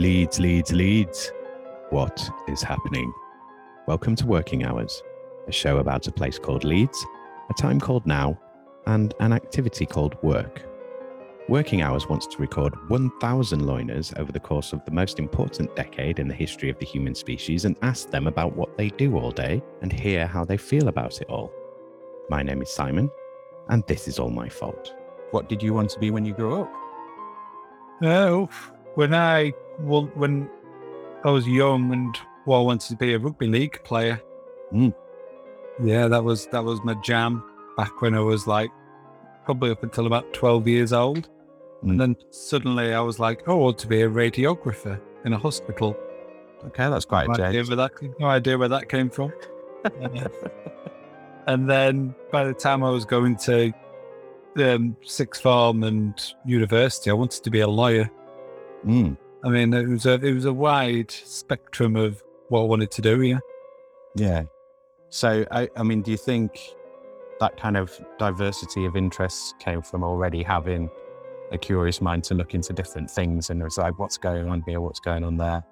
Leeds, Leeds, Leeds. What is happening? Welcome to Working Hours, a show about a place called Leeds, a time called now, and an activity called work. Working Hours wants to record 1,000 loiners over the course of the most important decade in the history of the human species and ask them about what they do all day and hear how they feel about it all. My name is Simon, and this is all my fault. What did you want to be when you grew up? Oh, when I well, when I was young and well, I wanted to be a rugby league player. Mm. Yeah, that was that was my jam back when I was like probably up until about twelve years old. Mm. And then suddenly I was like, oh, I want to be a radiographer in a hospital. Okay, that's quite No a idea change. where that, no idea where that came from. And then by the time I was going to um, sixth form and university, I wanted to be a lawyer. Mm. I mean, it was a it was a wide spectrum of what I wanted to do. Yeah, Yeah. So, I, I mean, do you think that kind of diversity of interests came from already having a curious mind to look into different things and it was like, what's going on here? What's going on there?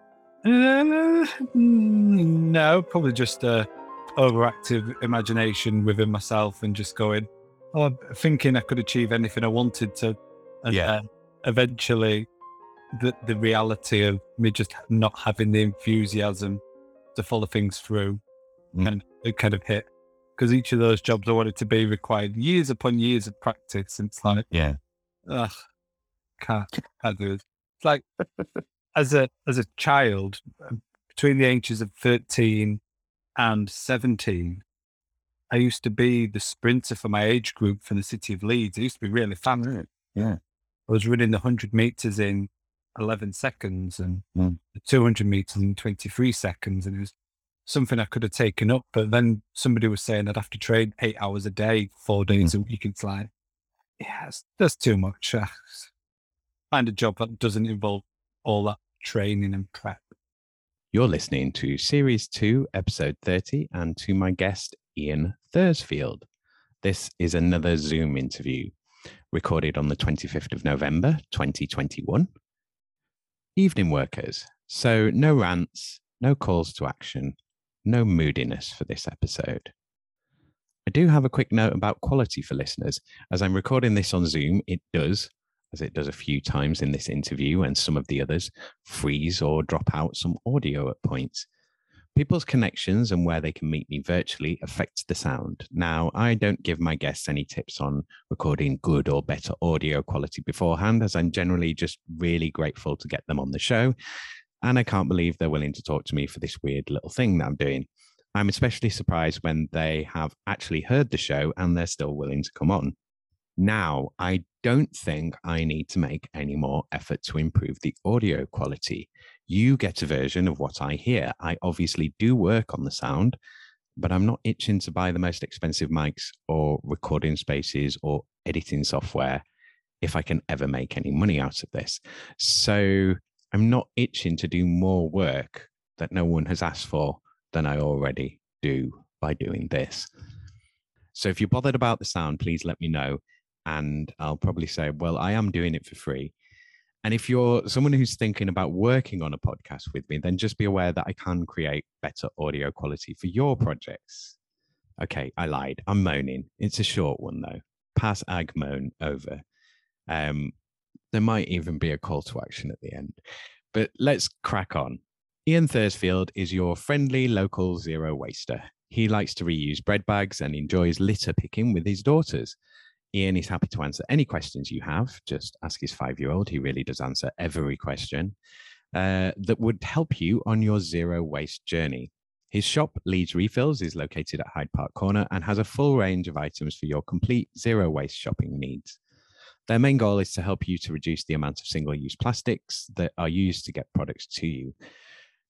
uh, no, probably just a overactive imagination within myself and just going, oh, thinking I could achieve anything I wanted to, and Yeah. then eventually, the the reality of me just not having the enthusiasm to follow things through, Mm. and it kind of hit because each of those jobs I wanted to be required years upon years of practice. And it's like, Yeah. ugh, can't, can't do it. It's like as a as a child, um, between the ages of thirteen and seventeen, I used to be the sprinter for my age group for the city of Leeds. I used to be really fast. Yeah. I was running the hundred meters in eleven seconds and Mm. two hundred meters in twenty three seconds, and it was something I could have taken up. But then somebody was saying I'd have to train eight hours a day, four days a week. It's like, yeah, that's, that's too much. Find a job that doesn't involve all that training and prep. You're listening to Series 2, Episode 30, and to my guest, Ian Thursfield. This is another Zoom interview recorded on the 25th of November, 2021. Evening workers. So, no rants, no calls to action, no moodiness for this episode. I do have a quick note about quality for listeners. As I'm recording this on Zoom, it does, as it does a few times in this interview and some of the others, freeze or drop out some audio at points. People's connections and where they can meet me virtually affects the sound. Now, I don't give my guests any tips on recording good or better audio quality beforehand, as I'm generally just really grateful to get them on the show. And I can't believe they're willing to talk to me for this weird little thing that I'm doing. I'm especially surprised when they have actually heard the show and they're still willing to come on. Now, I don't think I need to make any more effort to improve the audio quality. You get a version of what I hear. I obviously do work on the sound, but I'm not itching to buy the most expensive mics or recording spaces or editing software if I can ever make any money out of this. So I'm not itching to do more work that no one has asked for than I already do by doing this. So if you're bothered about the sound, please let me know. And I'll probably say, well, I am doing it for free. And if you're someone who's thinking about working on a podcast with me, then just be aware that I can create better audio quality for your projects. Okay, I lied. I'm moaning. It's a short one though. Pass ag moan over. Um, there might even be a call to action at the end. But let's crack on. Ian Thursfield is your friendly local zero waster. He likes to reuse bread bags and enjoys litter picking with his daughters. Ian is happy to answer any questions you have. Just ask his five year old. He really does answer every question uh, that would help you on your zero waste journey. His shop, Leeds Refills, is located at Hyde Park Corner and has a full range of items for your complete zero waste shopping needs. Their main goal is to help you to reduce the amount of single use plastics that are used to get products to you.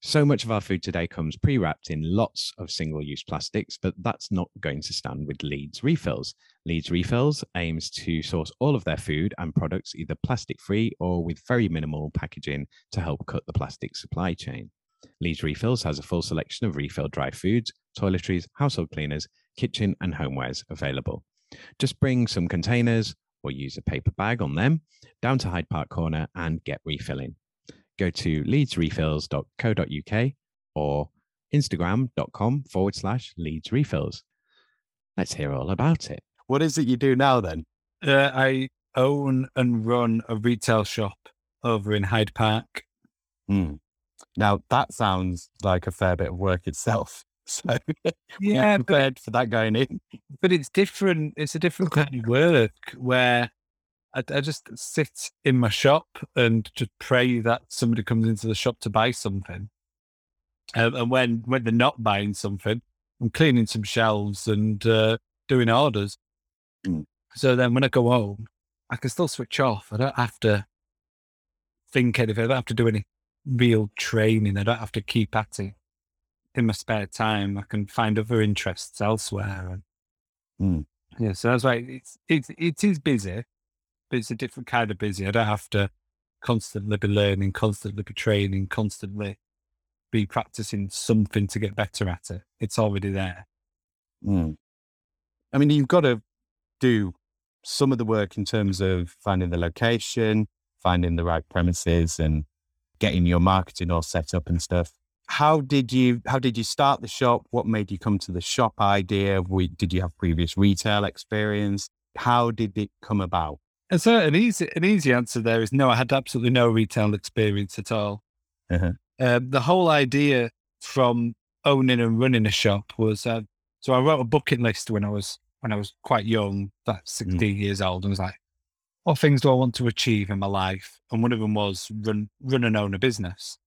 So much of our food today comes pre wrapped in lots of single use plastics, but that's not going to stand with Leeds Refills. Leeds Refills aims to source all of their food and products either plastic free or with very minimal packaging to help cut the plastic supply chain. Leeds Refills has a full selection of refill dry foods, toiletries, household cleaners, kitchen, and homewares available. Just bring some containers or use a paper bag on them down to Hyde Park Corner and get refilling. Go to leedsrefills.co.uk or instagram.com forward slash leedsrefills. Let's hear all about it. What is it you do now then? Uh, I own and run a retail shop over in Hyde Park. Hmm. Now that sounds like a fair bit of work itself. So Yeah, but, prepared for that going in. but it's different. It's a different kind of work where I, I just sit in my shop and just pray that somebody comes into the shop to buy something. Um, and when when they're not buying something, I'm cleaning some shelves and uh, doing orders. Mm. So then when I go home, I can still switch off. I don't have to think anything. I don't have to do any real training. I don't have to keep at it. In my spare time, I can find other interests elsewhere. And Mm. yeah, so that's why it's it's it is busy, but it's a different kind of busy. I don't have to constantly be learning, constantly be training, constantly be practicing something to get better at it. It's already there. Mm. I mean, you've got to do some of the work in terms of finding the location, finding the right premises, and getting your marketing all set up and stuff. How did you How did you start the shop? What made you come to the shop idea? Did you have previous retail experience? How did it come about? And so an easy an easy answer there is no. I had absolutely no retail experience at all. Uh-huh. Um, the whole idea from owning and running a shop was uh, so I wrote a bucket list when I was when I was quite young, about 16 years old, and was like, what things do I want to achieve in my life? And one of them was run run and own a business.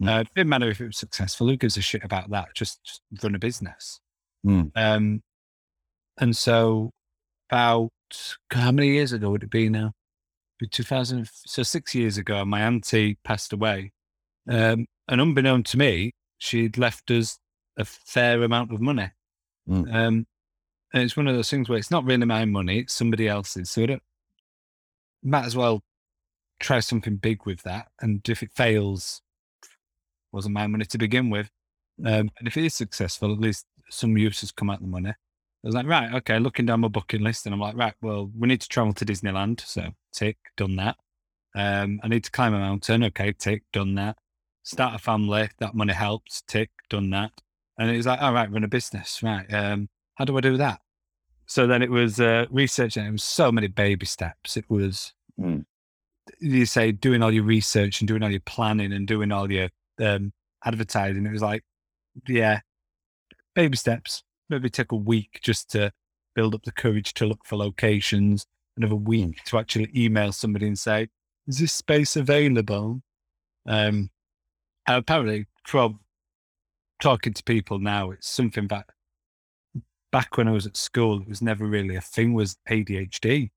Mm. Uh, it didn't matter if it was successful. Who gives a shit about that? Just, just run a business. Mm. Um, and so about how many years ago would it be now? Be 2000. So six years ago, my auntie passed away. Um, and unbeknown to me, she'd left us a fair amount of money. Mm. Um, and it's one of those things where it's not really my money, it's somebody else's. So don't, might as well try something big with that. And if it fails, wasn't my money to begin with. Um, and if it is successful, at least some use has come out of the money. I was like, right, okay, looking down my bucket list, and I'm like, right, well, we need to travel to Disneyland. So, tick, done that. Um, I need to climb a mountain. Okay, tick, done that. Start a family. That money helps. Tick, done that. And it was like, all right, run a business. Right. Um, how do I do that? So then it was uh, researching. It was so many baby steps. It was, Mm. you say, doing all your research and doing all your planning and doing all your um, advertising. It was like, yeah, baby steps. Maybe take a week just to build up the courage to look for locations. Another week to actually email somebody and say, "Is this space available?" Um, and apparently, from talking to people now, it's something that back when I was at school, it was never really a thing. Was ADHD,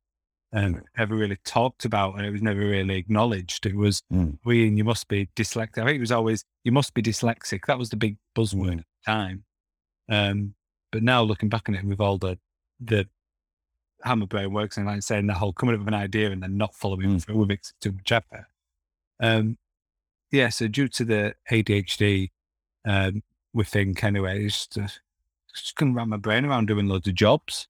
um, never really talked about, and it was never really acknowledged. It was Mm. we and you must be dyslexic. I think it was always you must be dyslexic. That was the big buzzword at the time. Um, but now looking back on it with all the the how my brain works and like saying that whole coming up with an idea and then not following Mm. through with it too much effort. Um, yeah, so due to the ADHD, um, we think anyway, it's just, uh, just couldn't wrap my brain around doing loads of jobs.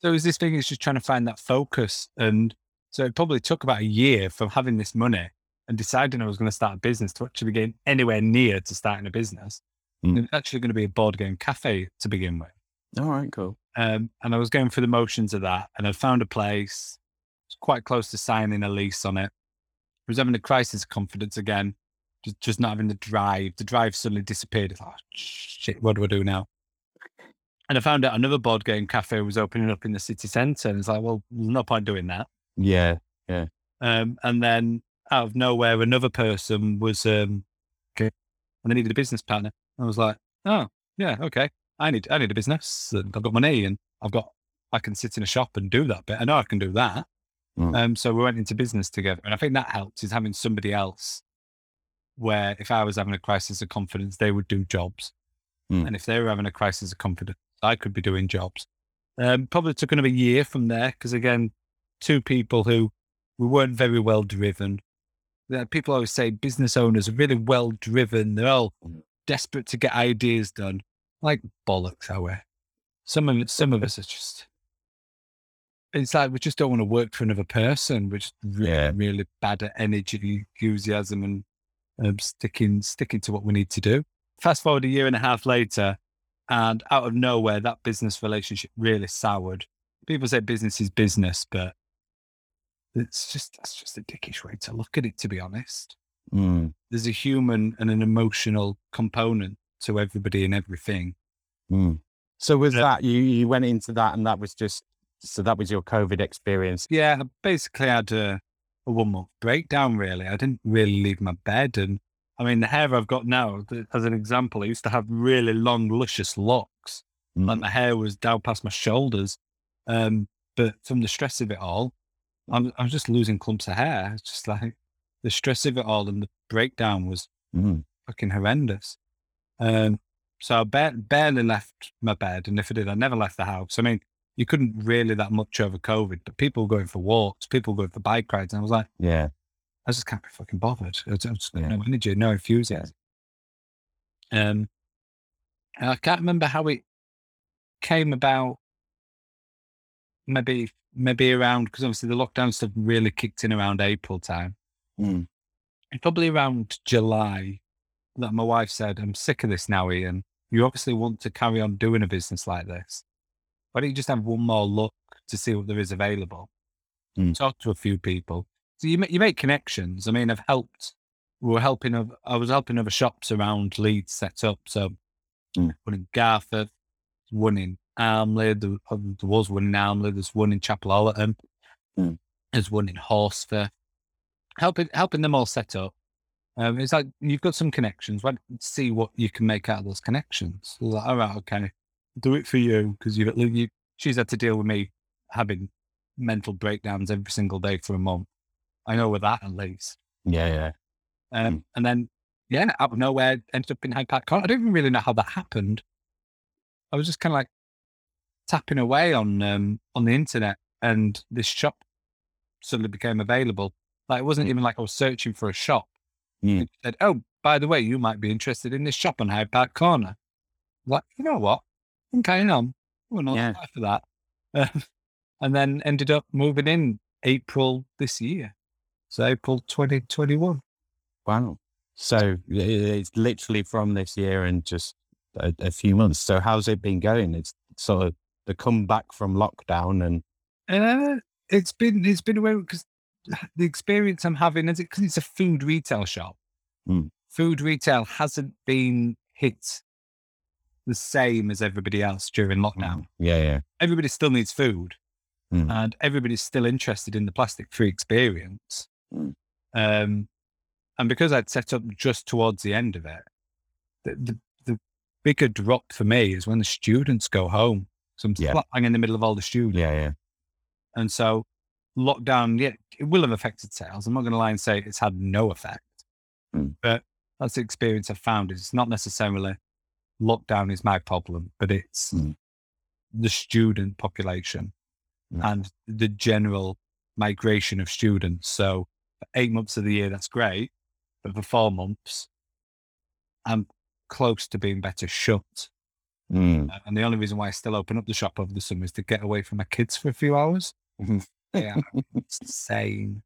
So it was this thing is just trying to find that focus. And so it probably took about a year from having this money and deciding I was going to start a business to actually getting anywhere near to starting a business. Mm. It was actually going to be a board game cafe to begin with. All right, cool. Um, and I was going through the motions of that, and I found a place. Quite close to signing a lease on it. I was having a crisis of confidence again, just, just not having the drive. The drive suddenly disappeared. I thought, "Oh, shit, what do I do now? And I found out another board game cafe was opening up in the city centre, and it's like, well, no point doing that. Yeah, yeah. Um, and then out of nowhere, another person was, um, okay, and they needed a business partner. I was like, oh, yeah, okay. I need, I need a business and I've got money and I've got, I can sit in a shop and do that bit. I know I can do that. Mm. Um, so we went into business together. And I think that helped is having somebody else where if I was having a crisis of confidence, they would do jobs. Mm. And if they were having a crisis of confidence, I could be doing jobs. Um, probably took another year from there because again, two people who we weren't very well driven. People always say business owners are really well driven. They're all Mm. Desperate to get ideas done. Like bollocks, are we? Some of some of us are just. It's like we just don't want to work for another person. We're just really, Yeah. really bad at energy, enthusiasm, and um, sticking sticking to what we need to do. Fast forward a year and a half later, and out of nowhere, that business relationship really soured. People say business is business, but it's just that's just a dickish way to look at it. To be honest, Mm, there's a human and an emotional component to everybody and everything. mm. So with Yeah. that you? You went into that, and that was just so that was your COVID experience. Yeah, basically, I basically had a, a one month breakdown. Really, I didn't really leave my bed, and I mean the hair I've got now, as an example, I used to have really long, luscious locks. Mm. Like my hair was down past my shoulders, um, but from the stress of it all, I'm I was just losing clumps of hair. It's just like the stress of it all and the breakdown was Mm. fucking horrendous. Um, so I ba- barely left my bed, and if I did, I never left the house. I mean, you couldn't really that much over COVID, but people were going for walks, people were going for bike rides, and I was like, Yeah. I just can't be fucking bothered. I just, I just got Yeah. no energy, no enthusiasm. Um, and I can't remember how it came about. Maybe, maybe around because obviously the lockdown stuff really kicked in around April time. Mm. Probably around July, that my wife said, "I'm sick of this now, Ian. You obviously want to carry on doing a business like this. Why don't you just have one more look to see what there is available? Mm. Talk to a few people. So you you make connections. I mean, I've helped. We were helping. I was helping other shops around Leeds set up. So Mm. one in Garforth, one in Armley. There, there was one in Armley. There's one in Chapel Allerton. Mm. There's one in Horsforth. Helping helping them all set up. Um, it's like you've got some connections. Why don't see what you can make out of those connections? Like, all right, okay, do it for you because you've you, she's had to deal with me having mental breakdowns every single day for a month. I know with that at least. Yeah. Yeah. Um, And then, yeah, out of nowhere, ended up in Hyde Park Corner. I don't even really know how that happened. I was just kind of like tapping away on um, on the internet, and this shop suddenly became available. Like it wasn't even like I was searching for a shop. Mm. It said, "Oh, by the way, you might be interested in this shop on Hyde Park Corner." Like, you know what? Okay, on. We'll not Yeah. for that. Um, and then ended up moving in April this year. So April 2021. Wow. So it's literally from this year and just a, a few months. So how's it been going? It's sort of the comeback from lockdown and Uh, it's been it's been away because the experience I'm having is it it's a food retail shop. Mm. Food retail hasn't been hit the same as everybody else during lockdown. yeah, yeah. Everybody still needs food, Mm. and everybody's still interested in the plastic-free experience. Mm. Um, and because I'd set up just towards the end of it, the, the the bigger drop for me is when the students go home. So I'm Yeah. bang in the middle of all the students. Yeah, yeah. And so lockdown, yeah, it will have affected sales. I'm not going to lie and say it's had no effect, Mm. but that's the experience I've found. It's not necessarily lockdown is my problem, but it's Mm. the student population Mm. and the general migration of students. So for eight months of the year, that's great, but for four months, I'm close to being better shut. Mm. And the only reason why I still open up the shop over the summer is to get away from my kids for a few hours. Are insane.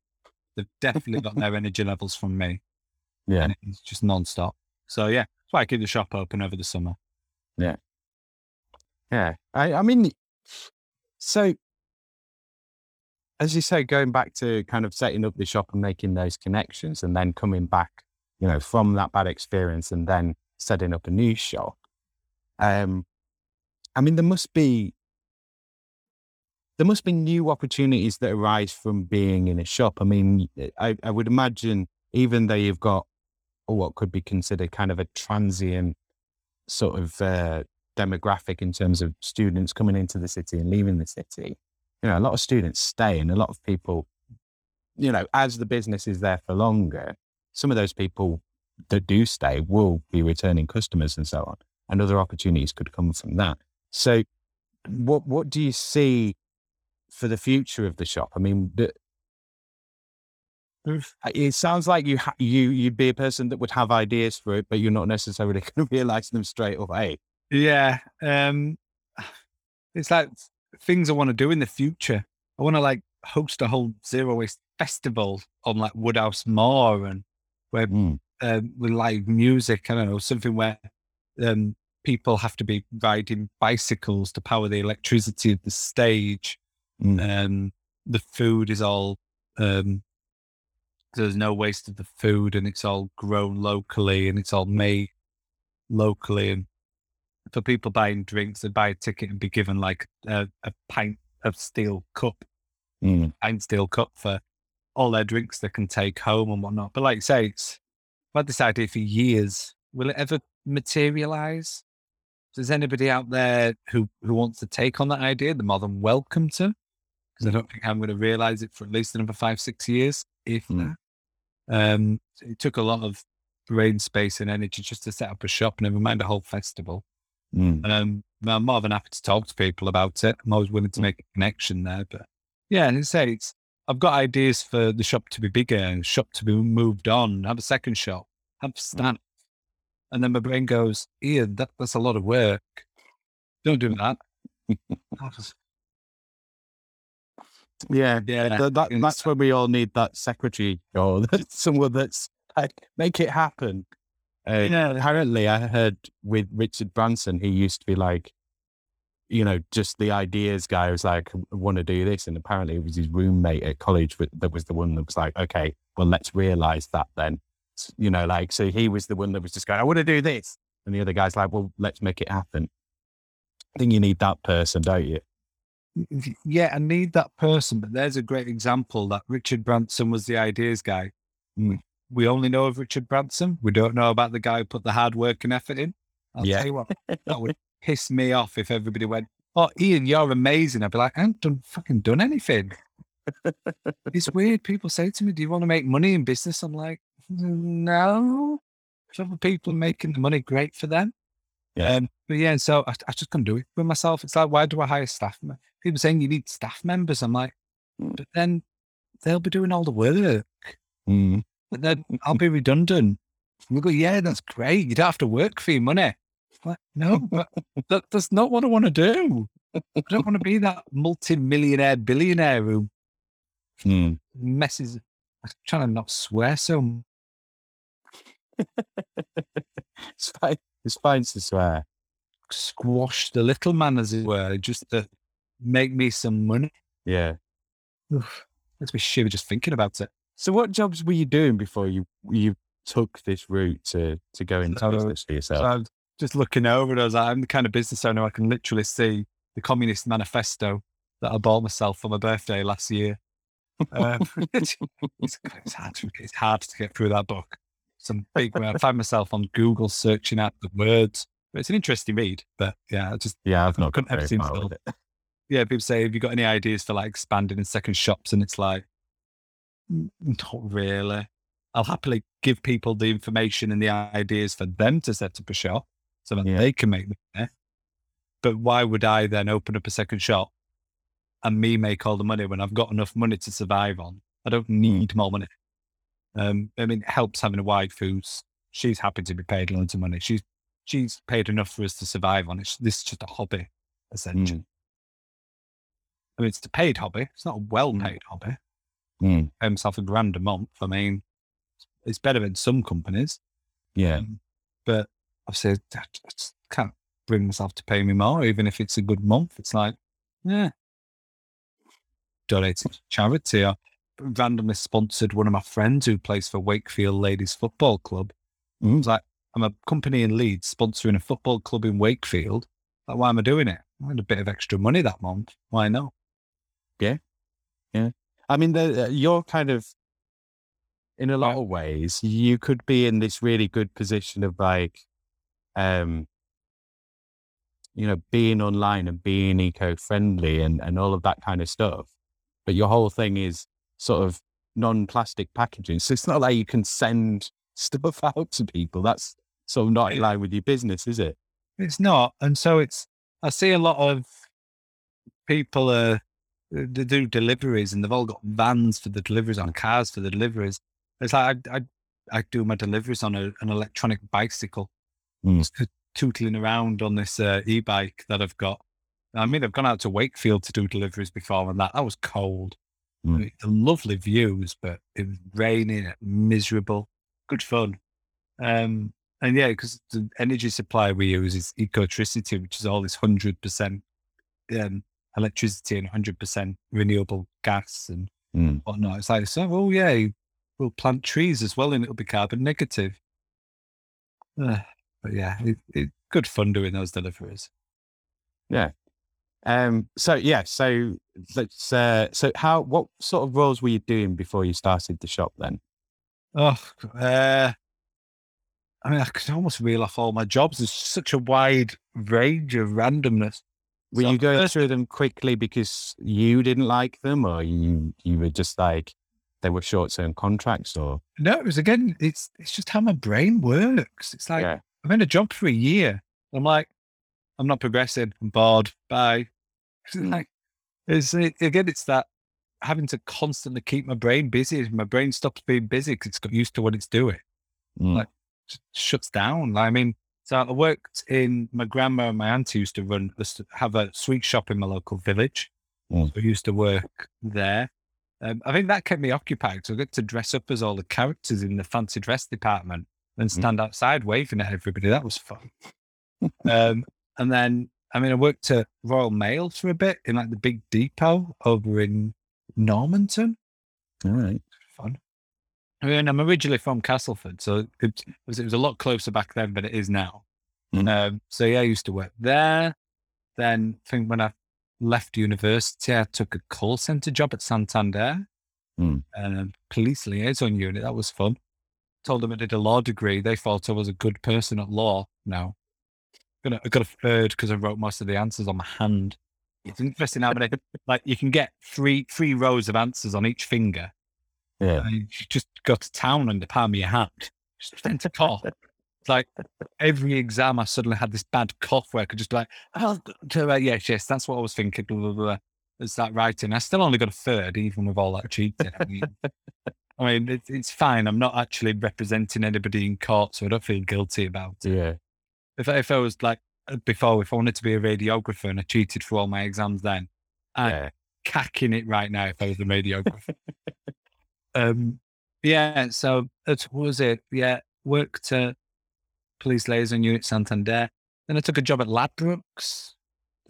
They've definitely got their energy levels from me, Yeah. and it's just non-stop. So yeah, that's why I keep the shop open over the summer. Yeah, yeah. I, I mean, so as you say, going back to kind of setting up the shop and making those connections and then coming back, you know, from that bad experience and then setting up a new shop. Um, I mean, there must be, there must be new opportunities that arise from being in a shop. I mean, I, I would imagine even though you've got what could be considered kind of a transient sort of, uh, demographic in terms of students coming into the city and leaving the city. You know, a lot of students stay and a lot of people, you know, as the business is there for longer, some of those people that do stay will be returning customers and so on. And other opportunities could come from that. So what what do you see for the future of the shop? I mean, the, it sounds like you ha- you you'd be a person that would have ideas for it, but you're not necessarily going to realize them straight away. Yeah, um, it's like things I want to do in the future. I want to like host a whole zero waste festival on like Woodhouse Moor and where Mm. um, with live music. I don't know something where um, people have to be riding bicycles to power the electricity of the stage. Mm. Um, the food is all um, there's no waste of the food, and it's all grown locally, and it's all made locally. And for people buying drinks, they buy a ticket and be given like a, a pint of steel cup, Mm. pint steel cup for all their drinks they can take home and whatnot. But like you say, it's I've had this idea for years. Will it ever materialize? If there's anybody out there who who wants to take on that idea, they're more than welcome to. Because I don't think I'm going to realize it for at least another five, six years, if Mm. Um, it took a lot of brain space and energy just to set up a shop, and never mind a whole festival. Mm. Um, I'm more than happy to talk to people about it. I'm always willing to make a connection there. But yeah, and say it's I've got ideas for the shop to be bigger, shop to be moved on, have a second shop, have staff. And then my brain goes, Ian, that, that's a lot of work. Don't do that. Yeah, yeah. Th- that, that's when we all need that secretary or someone that's like make it happen. Uh, Yeah. Apparently, I heard with Richard Branson, he used to be like, you know, just the ideas guy was like, want to do this, and apparently it was his roommate at college that was the one that was like, okay, well, let's realize that then, you know, like so he was the one that was just going, I want to do this, and the other guy's like, well, let's make it happen. I think you need that person, don't you? Yeah, I need that person. But there's a great example that Richard Branson was the ideas guy. Mm. We only know of Richard Branson. We don't know about the guy who put the hard work and effort in. I'll Yeah. tell you what, that would piss me off if everybody went, Oh, Ian, you're amazing. I'd be like, I haven't done fucking done anything. it's weird. People say to me, Do you want to make money in business? I'm like, No. If other people are making the money, great for them. Yeah. Um, but yeah, so I, I just couldn't do it with myself. It's like, why do I hire staff? People saying you need staff members. I'm like, Mm. but then they'll be doing all the work. Mm. But then I'll be redundant. We go, yeah, that's great. You don't have to work for your money. I'm Like, no, that, that's not what I want to do. I don't want to be that multi-millionaire billionaire who Mm. messes. I'm trying to not swear so. It's fine. It's fine to swear. Squash the little man, as it were, just to make me some money. Yeah. Oof, makes me shiver just thinking about it. So, what jobs were you doing before you you took this route to to go into So- business for yourself? So I was just looking over it. I was like, I'm the kind of business owner I can literally see the Communist Manifesto that I bought myself for my birthday last year. Um, it's, it's, hard to, it's hard to get through that book. Some big, I find myself on Google searching out the words. But it's an interesting read. But yeah, I just yeah, I've not couldn't ever seem to-. Yeah, people say, have you got any ideas for like expanding in second shops? And it's like, "Mm, not really. I'll happily give people the information and the ideas for them to set up a shop so that Yeah. they can make money. But why would I then open up a second shop and me make all the money when I've got enough money to survive on? I don't need more money. Um, I mean, it helps having a wife who's she's happy to be paid loads of money. She's she's paid enough for us to survive on. It's this is just a hobby, essentially. Mm. I mean, it's a paid hobby. It's not a well-paid hobby. Mm. Pay myself a grand a month. I mean, it's better than some companies, Yeah. um, but I've said I just can't bring myself to pay me more, even if it's a good month. It's like, yeah, donate to charity. I randomly sponsored one of my friends who plays for Wakefield Ladies Football Club. Mm. It's like I'm a company in Leeds sponsoring a football club in Wakefield. Like, why am I doing it? I had a bit of extra money that month. Why not? I mean, the, uh, you're kind of, in a lot of ways, you could be in this really good position of like, um, you know, being online and being eco-friendly and, and all of that kind of stuff. But your whole thing is sort of non-plastic packaging. So it's not like you can send stuff out to people. That's sort of not in line with your business, is it? It's not. And so it's, I see a lot of people, uh, they do deliveries and they've all got vans for the deliveries on cars for the deliveries. It's like I, I, I do my deliveries on a, an electronic bicycle, Mm. just tootling around on this uh, e-bike that I've got. I mean, I've gone out to Wakefield to do deliveries before and that, that was cold. I Mm. mean, lovely views, but it was raining, miserable. Good fun. Um, and yeah, because the energy supply we use is ecotricity, which is all this hundred percent um, electricity and hundred percent renewable gas and Mm. whatnot. It's like, so, oh yeah, we'll plant trees as well, and it'll be carbon negative. Uh, but yeah, it, it, good fun doing those deliveries. Yeah. Um, so yeah, so let's uh, so how what sort of roles were you doing before you started the shop then? Oh, uh, I mean, I could almost reel off all my jobs. There's such a wide range of randomness. Were So you going first- through them quickly because you didn't like them, or you you were just like they were short term contracts, or No, it was again. It's it's just how my brain works. It's like yeah, I'm in a job for a year. I'm like, I'm not progressing. I'm bored. Bye. It's like, it's it, again. It's that having to constantly keep my brain busy. If my brain stops being busy because it's got used to what it's doing, Mm. like just shuts down. Like, I mean, so I worked in my grandma and my auntie used to run have a sweet shop in my local village. Mm. So I used to work there. Um, I think that kept me occupied. So I got to dress up as all the characters in the fancy dress department and Mm. stand outside waving at everybody. That was fun. um, and then, I mean, I worked at Royal Mail for a bit in like the big depot over in Normanton. all right, Fun. I mean, I'm originally from Castleford, so it was, it was a lot closer back then than it is now. Mm. Um, so yeah, I used to work there. Then I think when I left university, I took a call center job at Santander, Mm. um, police liaison unit. That was fun. Told them I did a law degree. They thought I was a good person at law. Now, I got a third because I wrote most of the answers on my hand. It's interesting how many like you can get three three rows of answers on each finger. Yeah, And you just go to town on the palm of your hand. Just sent a cough. Like every exam, I suddenly had this bad cough where I could just be like, oh, uh, yes, yes, that's what I was thinking. Blah, blah, blah. It's that writing. I still only got a third, even with all that cheating. I mean, I mean it, it's fine. I'm not actually representing anybody in court, so I don't feel guilty about it. yeah, If, I- if I was like before, if I wanted to be a radiographer and I cheated for all my exams then, I'd yeah. cacking it right now if I was a radiographer. um, yeah, so that was it. Yeah, worked at police liaison unit Santander. Then I took a job at Ladbrokes.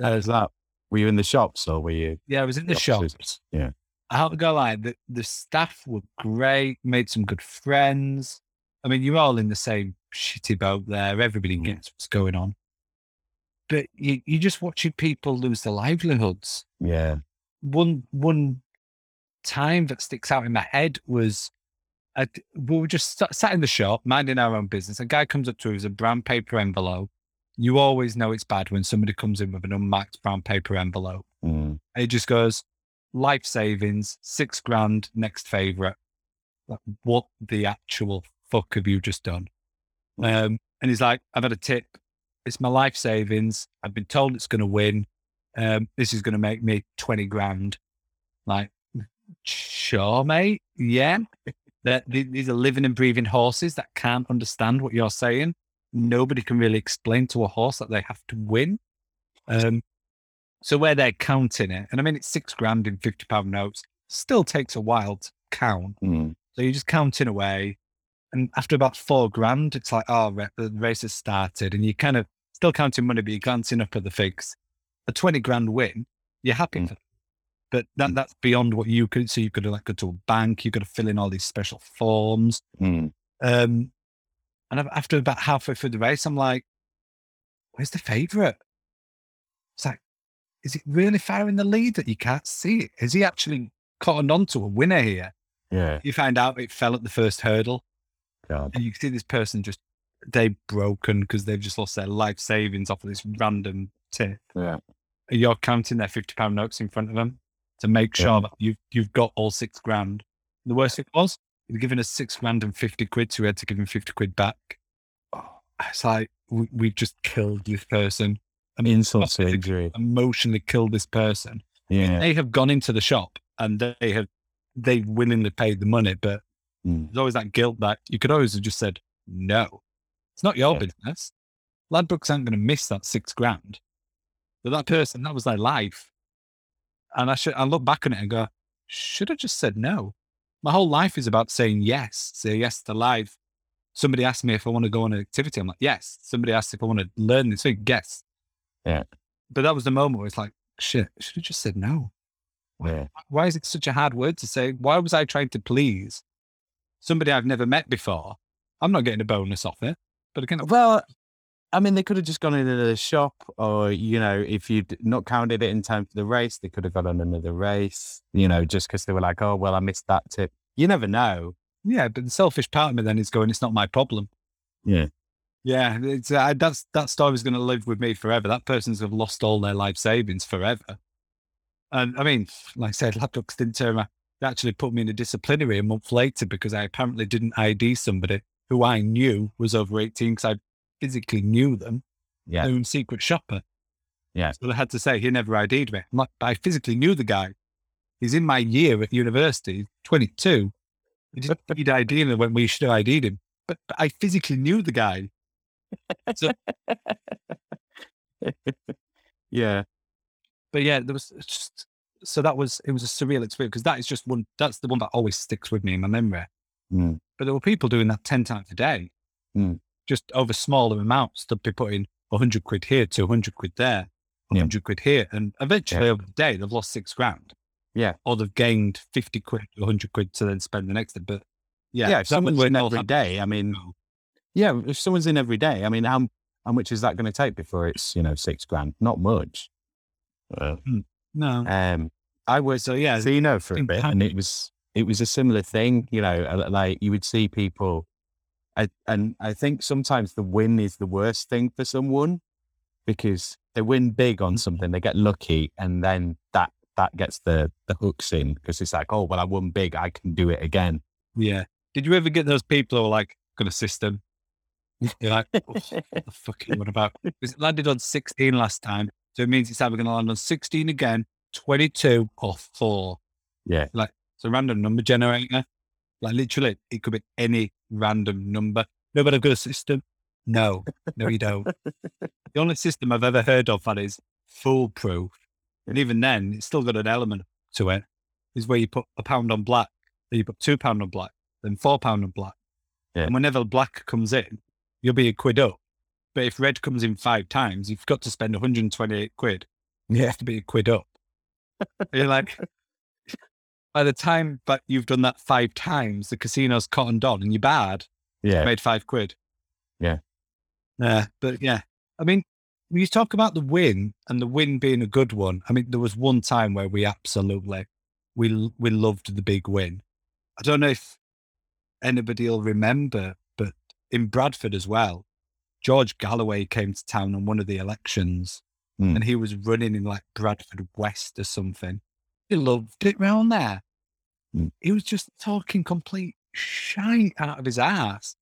How's that? Were you in the shops or were you? Yeah, I was in the The shops. yeah. I have to go like the, the staff were great, made some good friends. I mean, you're all in the same shitty boat there. Everybody Mm. gets what's going on. But you, you're just watching people lose their livelihoods. Yeah, one one time that sticks out in my head was I we were just sat, sat in the shop minding our own business. A guy comes up to us a brown paper envelope. You always know it's bad when somebody comes in with an unmarked brown paper envelope. Mm. And he just goes, life savings, six grand, next favorite. Like, what the actual fuck have you just done? Um, and he's like, I've had a tip. It's my life savings. I've been told it's going to win. Um, this is going to make me 20 grand. Like, sure, mate. Yeah. That these are living and breathing horses that can't understand what you're saying. Nobody can really explain to a horse that they have to win. Um, so where they're counting it, and I mean it's six grand in fifty pound notes, still takes a while to count. Mm. So you're just counting away, and after about four grand, it's like, oh, the race has started, and you kind of still counting money, but you're glancing up at the fix. A twenty grand win, you're happy Mm. for. But that that's beyond what you could. So you could like go to a bank, you got to fill in all these special forms. Mm. Um, and after about halfway through the race, I'm like, where's the favourite? It's like, is it really far in the lead that you can't see it? Is he actually cottoned on to a winner here? Yeah, You find out it fell at the first hurdle, God. and you can see this person just they broken because they've just lost their life savings off of this random tip. Yeah, You're counting their fifty pound notes in front of them to make sure Yeah. that you've you've got all six grand. The worst thing was he'd given us six grand and fifty quid, so we had to give him fifty quid back. Oh, it's like we, we've just killed this person. I mean, insult to injury. emotionally killed this person. Yeah, They have gone into the shop and they have they willingly paid the money, but Mm. there's always that guilt that you could always have just said no. It's not your Yeah. business. Ladbrokes aren't going to miss that six grand. But that person, that was their life. And I should I look back on it and go, should have just said no. My whole life is about saying yes, say yes to life. Somebody asked me if I want to go on an activity. I'm like, yes. Somebody asked if I want to learn this thing. Yes. Yeah. But that was the moment where it's like, shit, I should have just said no. Yeah. Why is it such a hard word to say? Why was I trying to please somebody I've never met before? I'm not getting a bonus off it, but again, Well, I mean, they could have just gone into the shop, or you know, if you'd not counted it in time for the race, they could have gone on another race. You know, just because they were like, "Oh, well, I missed that tip." You never know. yeah, but the selfish part of me then is going, it's not my problem. Yeah. Yeah, it's, uh, that's that story's going to live with me forever. That person's have lost all their life savings forever. And I mean, like I said, Ladbrokes didn't turn around. They actually put me in a disciplinary a month later because I apparently didn't ID somebody who I knew was over 18 because I physically knew them. Yeah. Were secret shopper. Yeah. So I had to say he never ID'd me. I'm like, but I physically knew the guy. He's in my year at university, 22. He didn't need ID when we should have ID'd him. But, but I physically knew the guy. So, yeah. but yeah, there was just so that was it was a surreal experience because that is just one that's the one that always sticks with me in my memory. Mm. But there were people doing that ten times a day, Mm. Just over smaller amounts. They'd be putting hundred quid here, two hundred quid there, Yeah. hundred quid here, and eventually over the day they've lost six grand. Yeah. or they've gained fifty quid, hundred quid to then spend the next day. But yeah, Yeah. if someone's in every day, I mean, yeah, if someone's in every day, I mean, how how much is that going to take before it's you know six grand? Not much. Uh, no, um, I was so yeah, so you know for a bit, and it was it was a similar thing. You know, like you would see people, I, and I think sometimes the win is the worst thing for someone because they win big on mm-hmm. something, they get lucky, and then that that gets the the hooks in because it's like, oh well, I won big, I can do it again. yeah. Did you ever get those people who are like, got a system? You're like, "Oh, what the fuck are you on about? Because it landed on 16 last time. So it means it's either going to land on 16 again, 22, or four. Yeah. Like, it's a random number generator. Like literally, it could be any random number. No, but I've got a system. No, no, you don't. the only system I've ever heard of that is foolproof, and even then, it's still got an element to it, is where you put a pound on black, then you put two pound on black, then four pound on black. Yeah. And whenever black comes in, you'll be a quid up. But if red comes in five times, you've got to spend 128 quid You Yeah. Have to be a quid up. You're like, by the time that you've done that five times, the casino's cottoned on and you're bad, Yeah. made five quid. Yeah. Yeah. But yeah, I mean, when you talk about the win and the win being a good one, I mean, there was one time where we absolutely, we, we loved the big win. I don't know if anybody will remember, but in Bradford as well, George Galloway came to town on one of the elections Hmm. and he was running in like Bradford West or something. He loved it round there. Hmm. He was just talking complete shite out of his ass.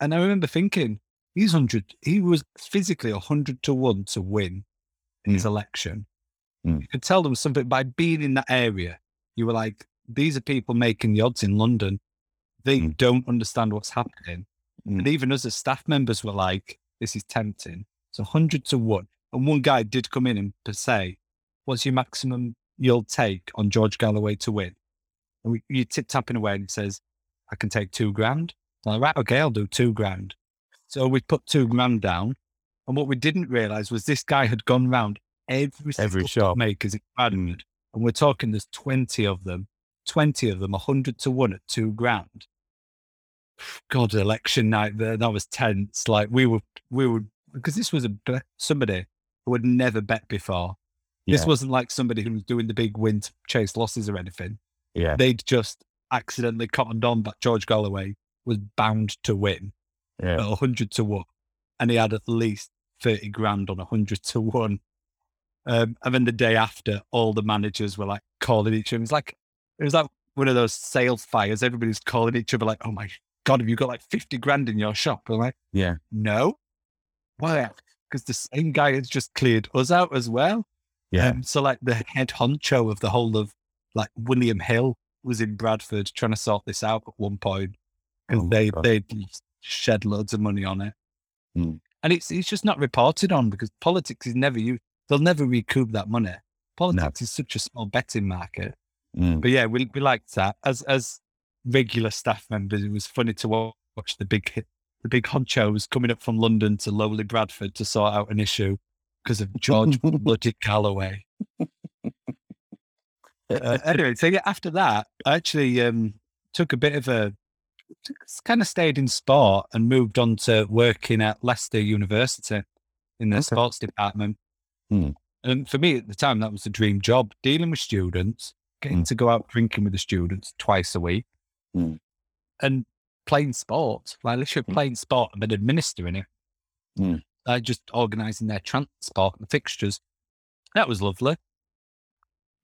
And I remember thinking, he's 100, he was physically 100 to 1 to win his election. Hmm. You could tell them something by being in that area. You were like, these are people making the odds in London. They Hmm. don't understand what's happening. And even us as staff members were like, this is tempting. It's 100 to 1. And one guy did come in and to say, what's your maximum you'll take on George Galloway to win? And we, you tip tapping away and he says, I can take two grand. I'm like, right, okay, I'll do two grand. So we put two grand down. And what we didn't realize was this guy had gone round every, Every single shop. makers in hmm. Bradford. And we're talking there's 20 of them, 20 of them, 100 to one at two grand. God, election night there, that was tense. Like we were, we were, because this was a somebody who had never bet before. This wasn't like somebody who was doing the big win to chase losses or anything. Yeah. They'd just accidentally cottoned on that George Galloway was bound to win at 100 to 1. And he had at least 30 grand on 100 to 1. Um, and then the day after, all the managers were like calling each other. It was like, it was like one of those sales fires. Everybody's calling each other like, oh my God, have you got like 50 grand in your shop? I'm like, Yeah. no. Why? Because the same guy has just cleared us out as well. Yeah. Um, so like the head honcho of the whole of like William Hill was in Bradford trying to sort this out at one point. And Oh they God. they shed loads of money on it. Hmm. And it's it's just not reported on because politics is never you they'll never recoup that money. Politics is such a small betting market. Mm. But yeah, we we liked that. As as regular staff members, it was funny to watch the big the big honchos coming up from London to lowly Bradford to sort out an issue because of George bloody Galloway. Uh, anyway, so yeah, after that, I actually um, took a bit of a kind of stayed in sport and moved on to working at Leicester University in the Okay. sports department. Hmm. And for me at the time, that was the dream job dealing with students, getting Hmm. to go out drinking with the students twice a week Hmm. and playing sport, like literally Hmm. playing sport and then administering it. Like just organizing their transport and fixtures. That was lovely.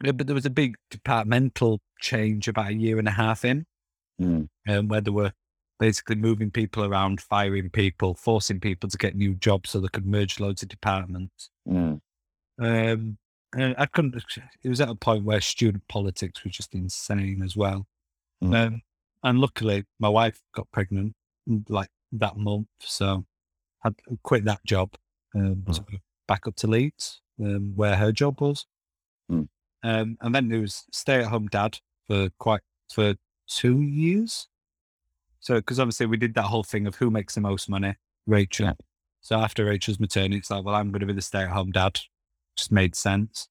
Yeah, But there was a big departmental change about a year and a half in Mm. um, where they were basically moving people around, firing people, forcing people to get new jobs so they could merge loads of departments. Mm. Um, and I couldn't. It was at a point where student politics was just insane as well. Mm. Um, and luckily, my wife got pregnant mm, like that month, so had to quit that job um, Mm. go back up to Leeds, um, where her job was. Um, and then there was stay-at-home dad for quite for two years. So, because obviously we did that whole thing of who makes the most money, Rachel. Yeah. So after Rachel's maternity, it's like, well, I'm going to be the stay-at-home dad. Just made sense.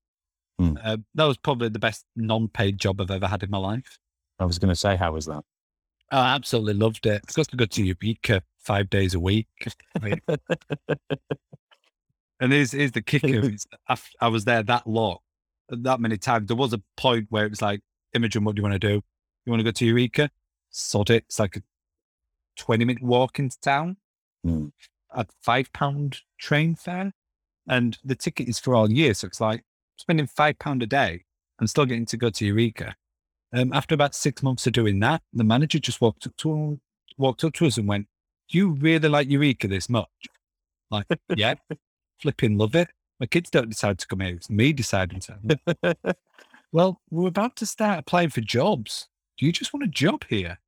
Mm. Uh, that was probably the best non-paid job I've ever had in my life. I was going to say, how was that? I absolutely loved it. It's got to go to Eureka five days a week. I mean, and here's, here's the kicker: I was there that long, that many times. There was a point where it was like, Imogen, what do you want to do? You want to go to Eureka? Sod it. It's like a 20 minute walk into town Mm. at five pound train fare. And the ticket is for all year. So it's like spending five pound a day and still getting to go to Eureka. Um, after about six months of doing that, the manager just walked up to walked up to us and went, "Do you really like Eureka this much?" Like, yeah, flipping love it. My kids don't decide to come here; it's me deciding to. well, we're about to start applying for jobs. Do you just want a job here?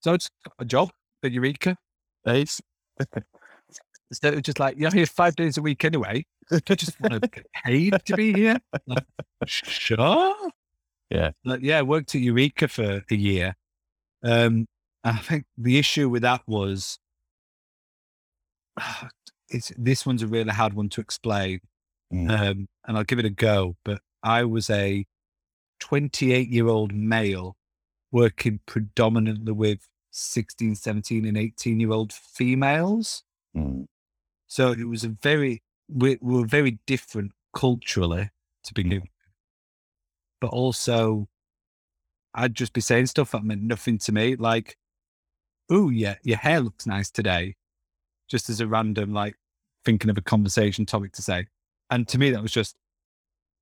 So it's a job at Eureka. Ace? So it was just like, you're here five days a week anyway. Do you just want to get paid to be here? Like, sure. Yeah. Like, yeah, I worked at Eureka for a year. Um, I think the issue with that was it's this one's a really hard one to explain. Mm. Um, and I'll give it a go. But I was a 28 year old male working predominantly with 16, 17, and 18 year old females. Mm. So it was a very, we, we were very different culturally to begin with. But also, I'd just be saying stuff that meant nothing to me. Like, oh, yeah, your hair looks nice today. Just as a random, like, thinking of a conversation topic to say. And to me, that was just,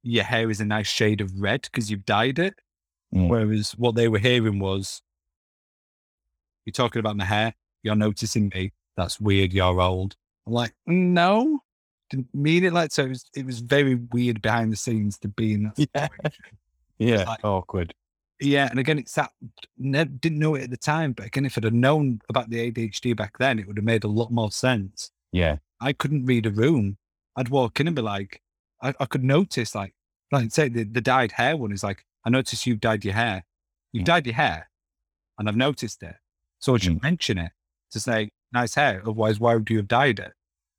your hair is a nice shade of red because you've dyed it. Mm. Whereas what they were hearing was, you're talking about my hair, you're noticing me. That's weird. You're old. I'm like, no, didn't mean it like so. It was, it was very weird behind the scenes to be in that Yeah. situation. Yeah. like- Awkward. Yeah, and again, it's that ne- didn't know it at the time, but again, if I'd have known about the ADHD back then, it would have made a lot more sense. Yeah. I couldn't read a room. I'd walk in and be like, I, I could notice, like, like say the, the dyed hair one is like, I noticed you've dyed your hair. You've Mm. dyed your hair, and I've noticed it. So I should Mm. mention it to say nice hair. Otherwise, why would you have dyed it?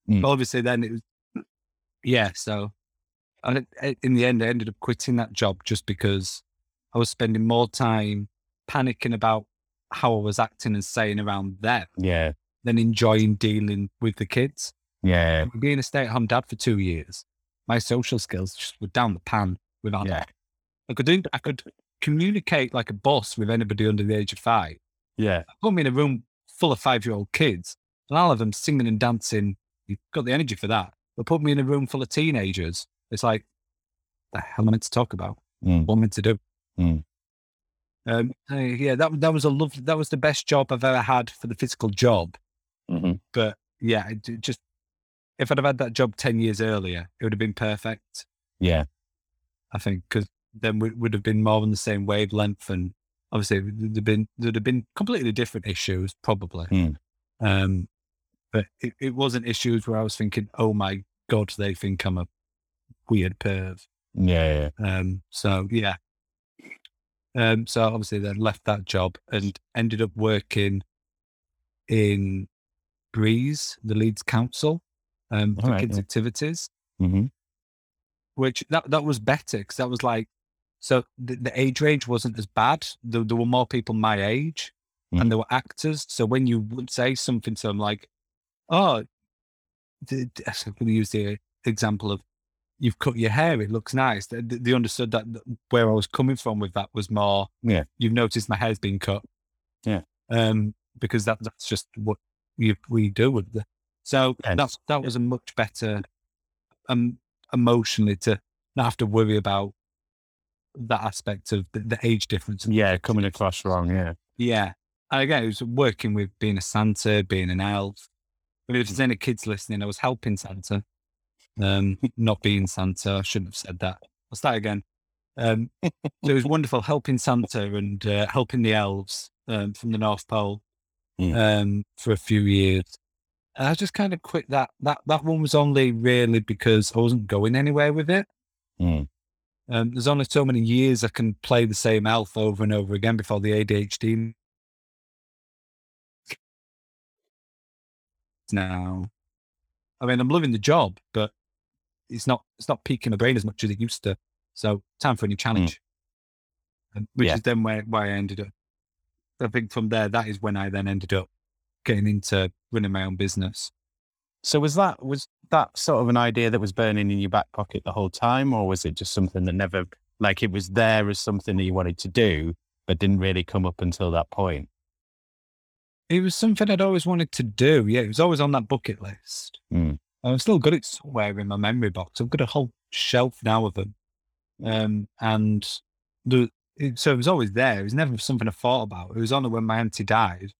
Mm. But obviously, then it was, yeah. So, and it, in the end, I ended up quitting that job just because I was spending more time panicking about how I was acting and saying around them Yeah. than enjoying dealing with the kids. Yeah. Being a stay-at-home dad for two years, my social skills just were down the pan without Yeah. I could do, I could communicate like a boss with anybody under the age of five. Yeah. Put me in a room full of five-year-old kids, and all of them singing and dancing. You've got the energy for that. But put me in a room full of teenagers. It's like, the hell am I meant to talk about? Mm. What am I meant to do? Mm. Um, uh, yeah, that that was a lovely. That was the best job I've ever had for the physical job. Mhm. But yeah, it, it just if I'd have had that job ten years earlier, it would have been perfect. Yeah. I think because then we would have been more on the same wavelength, and obviously there'd have been there'd have been completely different issues probably. Mm. Um, but it, it wasn't issues where I was thinking, oh my god, they think I'm a weird perv. Yeah. Yeah. Um, so yeah. Um, so obviously then left that job and ended up working in Breeze, the Leeds Council, um, for Alright, kids' yeah. activities, hmm which that that was better because that was like so the, the age range wasn't as bad. There, there were more people my age, Mm. and there were actors. So when you would say something to them like, "Oh," the, the- I'm going to use the example of you've cut your hair, it looks nice. They, they understood that where I was coming from with that was more, Yeah. you've noticed my hair's been cut. Yeah. Um, because that, that's just what you, we do with the, so And- that's, that was a much better, um, emotionally to not have to worry about that aspect of the, the age difference. and Yeah, coming across wrong. Yeah. yeah. And again, it was working with being a Santa, being an elf. But if there's any kids listening, I was helping Santa, um, not being Santa. I shouldn't have said that. I'll start again. Um, so it was wonderful helping Santa and uh, helping the elves um, from the North Pole Yeah. um, for a few years. And I just kind of quit that. That that one was only really because I wasn't going anywhere with it. Mm. Um, there's only so many years I can play the same elf over and over again before the ADHD. Now, I mean, I'm loving the job, but it's not it's not peaking my brain as much as it used to. So, time for a new challenge, Um, which Yeah. is then where why I ended up. I think from there, that is when I then ended up getting into running my own business. So was that was that sort of an idea that was burning in your back pocket the whole time, or was it just something that never like it was there as something that you wanted to do, but didn't really come up until that point? It was something I'd always wanted to do. Yeah, it was always on that bucket list. Mm. I've still got it somewhere in my memory box. I've got a whole shelf now of them. Um, and the, it, so it was always there. It was never something I thought about. It was only when my auntie died.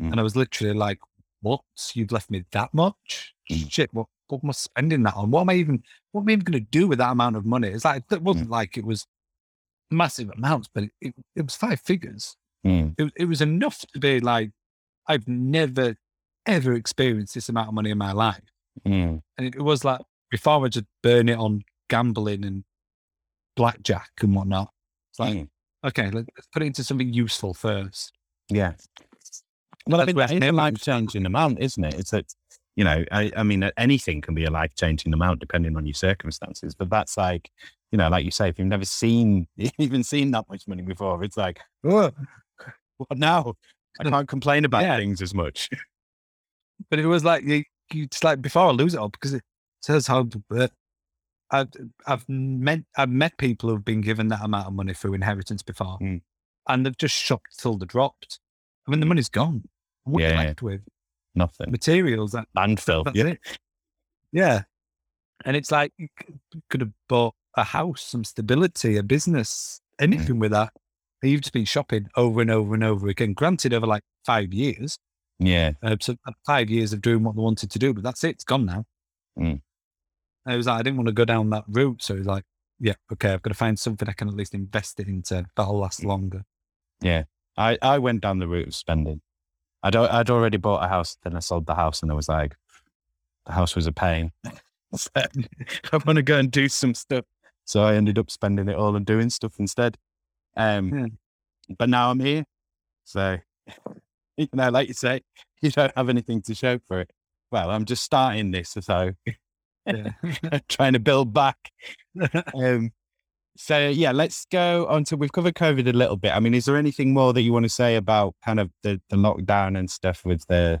Mm. And I was literally like, what? You've left me that much? Mm. Shit, what, what am I spending that on? What am I even, what am I even going to do with that amount of money? It's like, it wasn't like it was massive amounts, but it, it, it was five figures Mm. it, it was enough to be like, I've never, ever experienced this amount of money in my life. Mm. And it, it was like, before I just burn it on gambling and blackjack and whatnot, it's like, Mm. okay, let's put it into something useful first. Yeah. Well, I That's where it's a life changing amount, isn't it? It's that, you know, I, I mean, anything can be a life changing amount depending on your circumstances, but that's like, you know, like you say, if you've never seen, even seen that much money before, it's like, oh, what now? I can't complain about Yeah. things as much. But it was like, you, you, it's like before I lose it all, because it says how, uh, I've, I've met, I've met people who've been given that amount of money through inheritance before Mm. and they've just shocked till they dropped. I mean, the money's gone. What Yeah, left with? Nothing. Materials that Landfill. Yeah. it. Yeah. And it's like you could have bought a house, some stability, a business, anything with that. And you've just been shopping over and over and over again. Granted, over like five years. Yeah. Uh, so uh, five years of doing what they wanted to do, but that's it. It's gone now. Mm. And it was like, I didn't want to go down that route. So it was like, yeah, okay, I've got to find something I can at least invest it into that'll last longer. Yeah. I, I went down the route of spending. I'd, I'd already bought a house, then I sold the house and I was like, the house was a pain. I want to go and do some stuff. So I ended up spending it all and doing stuff instead. Um, Yeah. But now I'm here. So, you know, like you say, you don't have anything to show for it. Well, I'm just starting this. So Yeah. trying to build back. Um, so yeah, let's go on to we've covered COVID a little bit. I mean, is there anything more that you want to say about kind of the, the lockdown and stuff with the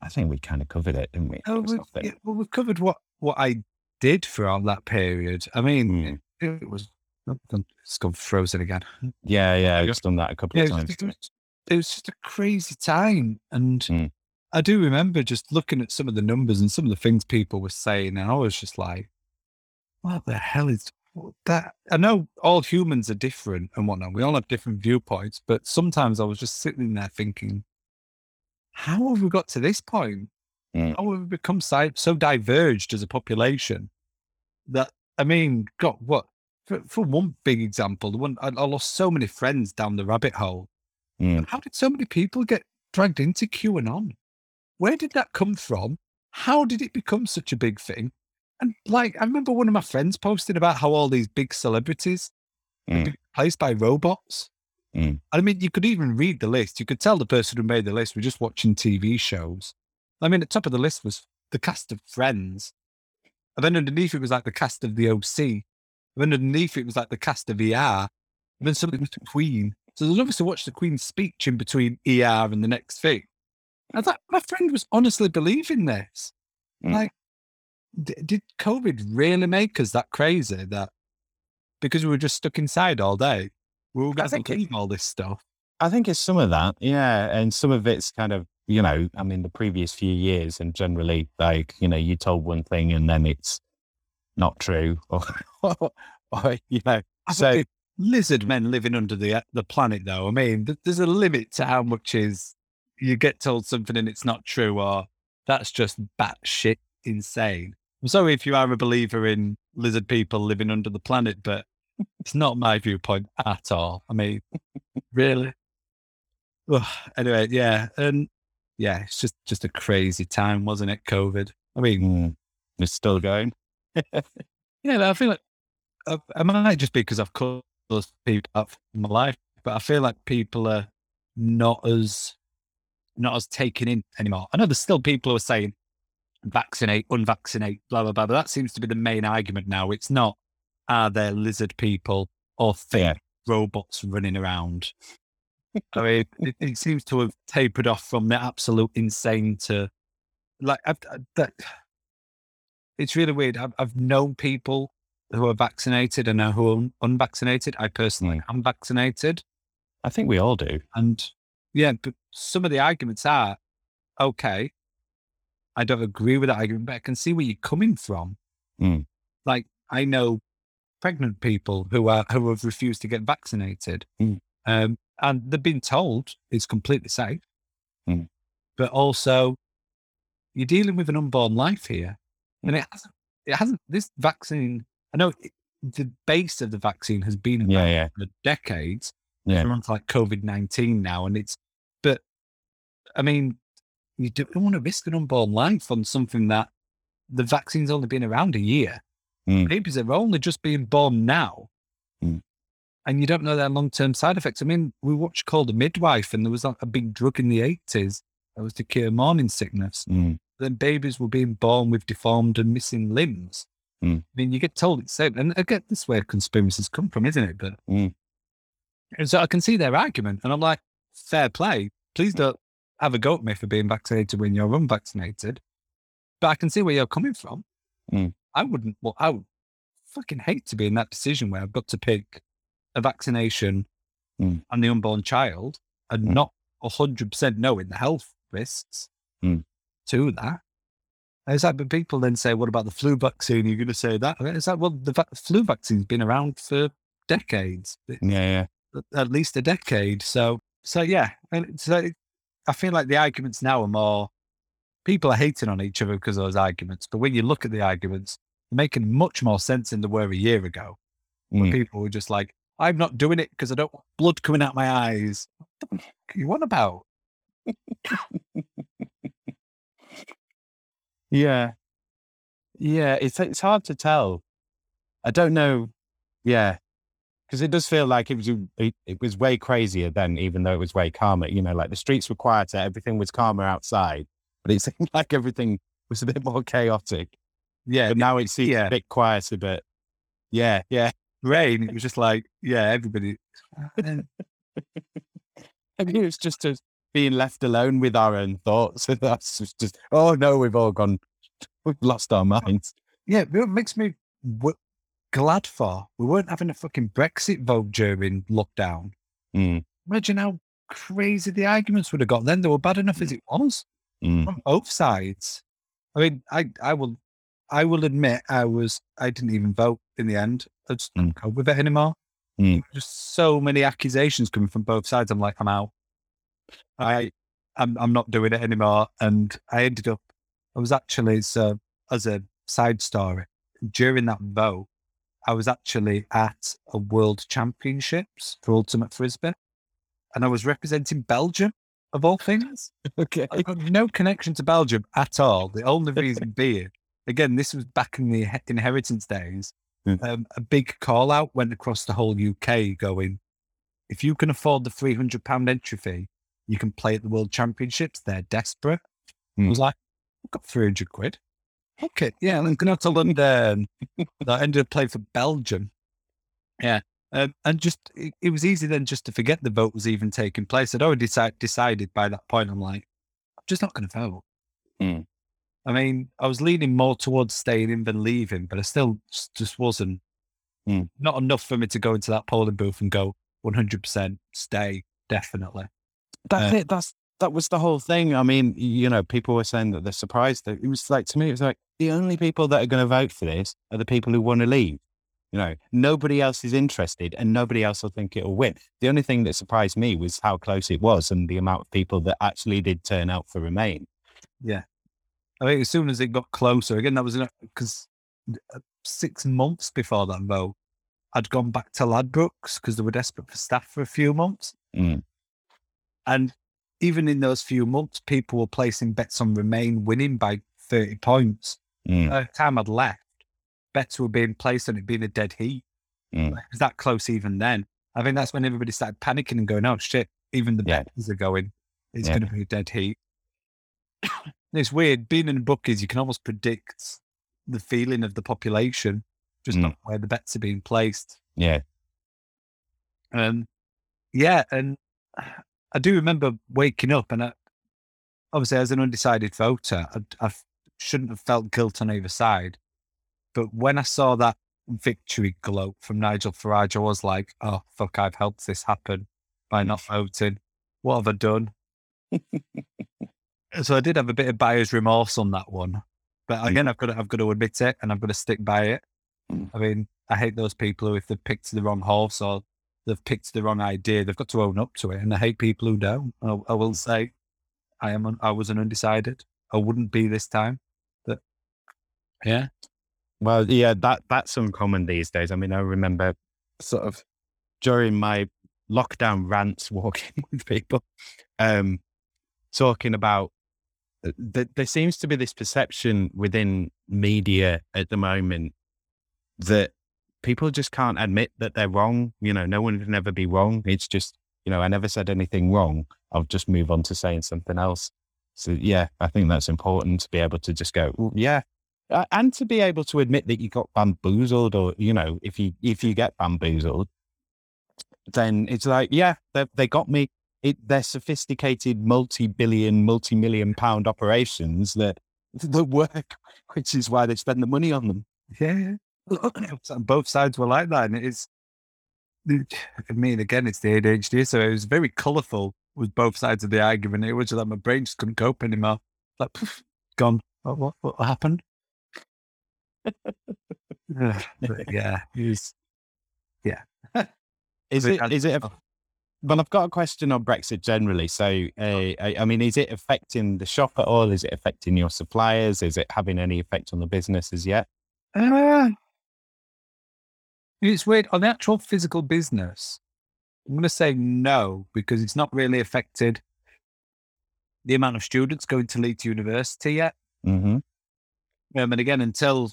I think we kind of covered it, didn't we? Oh, we've, yeah, well, we've covered what, what I did throughout that period. I mean, Mm. it, it was, oh, it's gone frozen again. yeah, yeah, I've done that a couple Yeah, of times. it, was, it was just a crazy time. And Mm. I do remember just looking at some of the numbers and some of the things people were saying. And I was just like, what the hell is that? I know all humans are different and whatnot. We all have different viewpoints. But sometimes I was just sitting there thinking, how have we got to this point? Mm. How have we become si- so diverged as a population that, I mean, God, what? For, for one big example, the one I, I lost so many friends down the rabbit hole. Mm. How did so many people get dragged into QAnon? Where did that come from? How did it become such a big thing? And like, I remember one of my friends posted about how all these big celebrities Mm. been replaced by robots. Mm. I mean, you could even read the list. You could tell the person who made the list was just watching TV shows. I mean, the top of the list was the cast of Friends. And then underneath it was like the cast of the OC. And then underneath it was like the cast of ER. And then something was the Queen. So there's obviously watch the Queen's speech in between ER and the next thing. I thought my friend was honestly believing this. Mm. Like, d- did COVID really make us that crazy that because we were just stuck inside all day, we to think all this stuff? I think it's some of that, yeah, and some of it's kind of you know, I mean, the previous few years, and generally, like you know, you told one thing and then it's not true, or, or you know, I so lizard men living under the uh, the planet, though. I mean, th- there's a limit to how much is you get told something and it's not true, or that's just batshit insane. I'm sorry if you are a believer in lizard people living under the planet, but it's not my viewpoint at all. I mean, really. Ugh, anyway, yeah, and yeah, it's just just a crazy time, wasn't it? COVID. I mean, mm, it's still going. yeah, I feel like uh, it might just be because I've cut those people out from my life, but I feel like people are not as not as taken in anymore. I know there's still people who are saying vaccinate, unvaccinate, blah blah blah, but that seems to be the main argument now. It's not are there lizard people or fake Yeah. robots running around. I mean, it, it seems to have tapered off from the absolute insane to like I've, I- that. It's really weird. I've, I've known people who are vaccinated and who are unvaccinated. I personally mm. am vaccinated, I think we all do. and yeah, but some of the arguments are okay. I don't agree with that argument, but I can see where you're coming from. Mm. Like I know pregnant people who are who have refused to get vaccinated, Mm. um, and they've been told it's completely safe. Mm. But also, you're dealing with an unborn life here, and it hasn't. It hasn't. This vaccine. I know it, the base of the vaccine has been Yeah, yeah, for decades. yeah. We're on to like COVID nineteen now, and it's. But I mean, you don't want to risk an unborn life on something that the vaccine's only been around a year. Mm. Babies are only just being born now. Mm. And you don't know their long term side effects. I mean, we watched Called a Midwife, and there was a big drug in the 80s that was to cure morning sickness. Mm. Then babies were being born with deformed and missing limbs. Mm. I mean, you get told it's safe. And again, this is where conspiracies come from, isn't it? But Mm. and so I can see their argument, and I'm like, fair play. Please don't have a go at me for being vaccinated when you're unvaccinated. But I can see where you're coming from. Mm. I wouldn't. Well, I would fucking hate to be in that position where I've got to pick a vaccination Mm. and the unborn child, and Mm. not hundred percent knowing the health risks Mm. to that. It's like, but people then say, "What about the flu vaccine?" You're going to say that? It's like, well, the va- flu vaccine's been around for decades Yeah, yeah. at- at least a decade. So, so yeah, and so I feel like the arguments now are more people are hating on each other because of those arguments. But when you look at the arguments, they're making much more sense than they were a year ago. When Mm. people were just like, "I'm not doing it because I don't want blood coming out my eyes." What the fuck are you on about? Yeah. Yeah, it's it's hard to tell. I don't know. Yeah. Because it does feel like it was it, it was way crazier then, even though it was way calmer. You know, like the streets were quieter, everything was calmer outside, but it seemed like everything was a bit more chaotic. Yeah, But now it seems yeah. a bit quieter. But yeah, yeah. rain. It was just like, yeah, everybody. Maybe it was just us being left alone with our own thoughts. That's just, oh no, we've all gone, we've lost our minds. Yeah, it makes me glad for we weren't having a fucking Brexit vote during lockdown. Mm, Imagine how crazy the arguments would have got then. They were bad enough as it was mm, on both sides. I mean, I, I will, I will admit I was, I didn't even vote in the end. I just Mm. don't go with it anymore. Mm. Just so many accusations coming from both sides. I'm like, I'm out. I, I'm, I'm not doing it anymore. And I ended up, I was actually, so as a side story, during that vote, I was actually at a world championships for ultimate frisbee, and I was representing Belgium of all things. okay. I've got no connection to Belgium at all. The only reason being, again, this was back in the inheritance days. Mm. Um, a big call out went across the whole UK going, if you can afford the three hundred pound entry fee, you can play at the World Championships. They're desperate. I Mm. was like, I've got three hundred quid. Okay, yeah, I'm going to London. I ended up playing for Belgium. Yeah, um, and just it, it was easy then just to forget the vote was even taking place. I'd already deci- decided by that point. I'm like, I'm just not going to vote. Mm. I mean, I was leaning more towards staying in than leaving, but I still just, just wasn't Mm. not enough for me to go into that polling booth and go 100% stay, definitely. That's Uh, it. That's that was the whole thing. I mean, you know, people were saying that they're surprised. That it was like to me, it was like the only people that are going to vote for this are the people who want to leave. You know, nobody else is interested, and nobody else will think it'll win. The only thing that surprised me was how close it was, and the amount of people that actually did turn out for Remain. Yeah. I think as soon as it got closer, again, that was because six months before that vote, I'd gone back to Ladbrokes because they were desperate for staff for a few months. Mm. And even in those few months, people were placing bets on Remain winning by 30 points. Mm. By the time I'd left, bets were being placed on it being a dead heat. Mm. It was that close even then. I think that's when everybody started panicking and going, oh shit, even the Yeah. are going, it's Yeah. going to be a dead heat. it's weird. Being in bookies, you can almost predict the feeling of the population, just Mm. not where the bets are being placed. Yeah. Um, yeah, and I do remember waking up, and I, obviously, as an undecided voter, I shouldn't have felt guilt on either side. But when I saw that victory gloat from Nigel Farage, I was like, "Oh fuck, I've helped this happen by not voting. What have I done?" so I did have a bit of buyer's remorse on that one, but again, I've got to, I've got to admit it, and I've got to stick by it. Mm. I mean, I hate those people who, if they've picked the wrong horse or they've picked the wrong idea, they've got to own up to it. And I hate people who don't. I, I will say, I am. Un, I was an undecided. I wouldn't be this time. But yeah, Well, yeah, that that's uncommon these days. I mean, I remember sort of during my lockdown rants walking with people, um, talking about that there seems to be this perception within media at the moment that people just can't admit that they're wrong. You know, no one can ever be wrong. It's just, you know, I never said anything wrong. I'll just move on to saying something else. So yeah, I think that's important to be able to just go, "Well, yeah, uh, and to be able to admit that you got bamboozled or you know if you if you get bamboozled then it's like yeah they, they got me it, they're sophisticated multi-billion multi-million pound operations that that work which is why they spend the money on them yeah. Both sides were like that, and it is. I mean, again, it's the ADHD, so it was very colourful with both sides of the argument. It was like my brain just couldn't cope anymore. Like, poof, gone. What, what, what happened? yeah. yeah, is it as- it a, well i've got a question on brexit generally so uh, I, I mean is it affecting the shop at all is it affecting your suppliers is it having any effect on the business as yet Uh, it's weird. On the actual physical business, I'm going to say no because it's not really affected the amount of students going to Leeds University yet. mm-hmm. Um, and again, until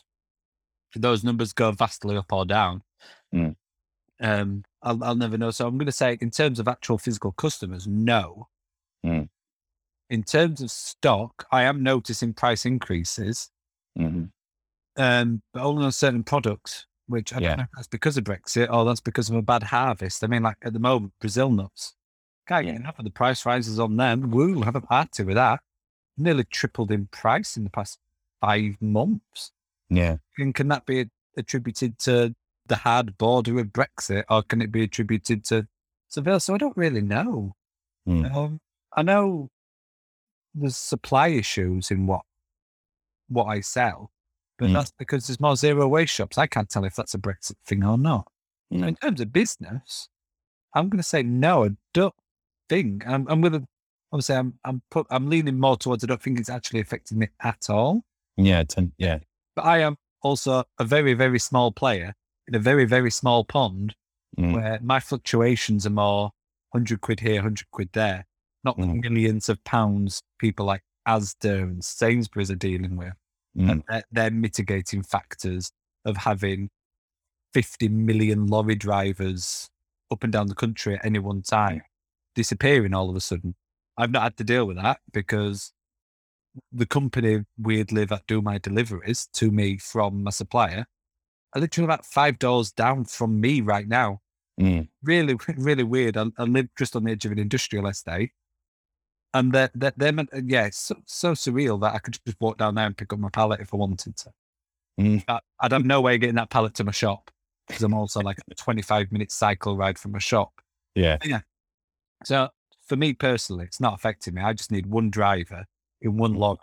those numbers go vastly up or down, Mm. um, I'll, I'll never know. So I'm going to say, in terms of actual physical customers, no. Mm. In terms of stock, I am noticing price increases, Mm-hmm. um, but only on certain products, which I Yeah. don't know if that's because of Brexit or that's because of a bad harvest. I mean, like at the moment, Brazil nuts. Can't get enough of the price rises on them. Woo, have a party with that. Nearly tripled in price in the past five months. yeah And can that be attributed to the hard border of Brexit or can it be attributed to Seville? So I don't really know. Mm. Um, I know there's supply issues in what what I sell, but Mm. that's because there's more zero waste shops. I can't tell if that's a Brexit thing or not. Mm. In terms of business, I'm going to say no. I don't think I'm. I'm going to obviously I'm I'm put I'm leaning more towards. I don't think it's actually affecting me at all. yeah ten, yeah But I am also a very very small player in a very very small pond Mm. where my fluctuations are more hundred quid here, hundred quid there, not the Mm. millions of pounds people like Asda and Sainsbury's are dealing with. Mm. And they're, they're mitigating factors of having 50 million lorry drivers up and down the country at any one time disappearing all of a sudden. I've not had to deal with that because the company weirdly that do my deliveries to me from my supplier are literally about five doors down from me right now. Mm. Really, really weird. I, I live just on the edge of an industrial estate. And they're, they're, they're meant, yeah, it's so, so surreal that I could just walk down there and pick up my pallet if I wanted to. Mm. I, I'd have no way of getting that pallet to my shop because I'm also like a 25 minute cycle ride from my shop. Yeah. yeah. So for me personally, it's not affecting me. I just need one driver in one lorry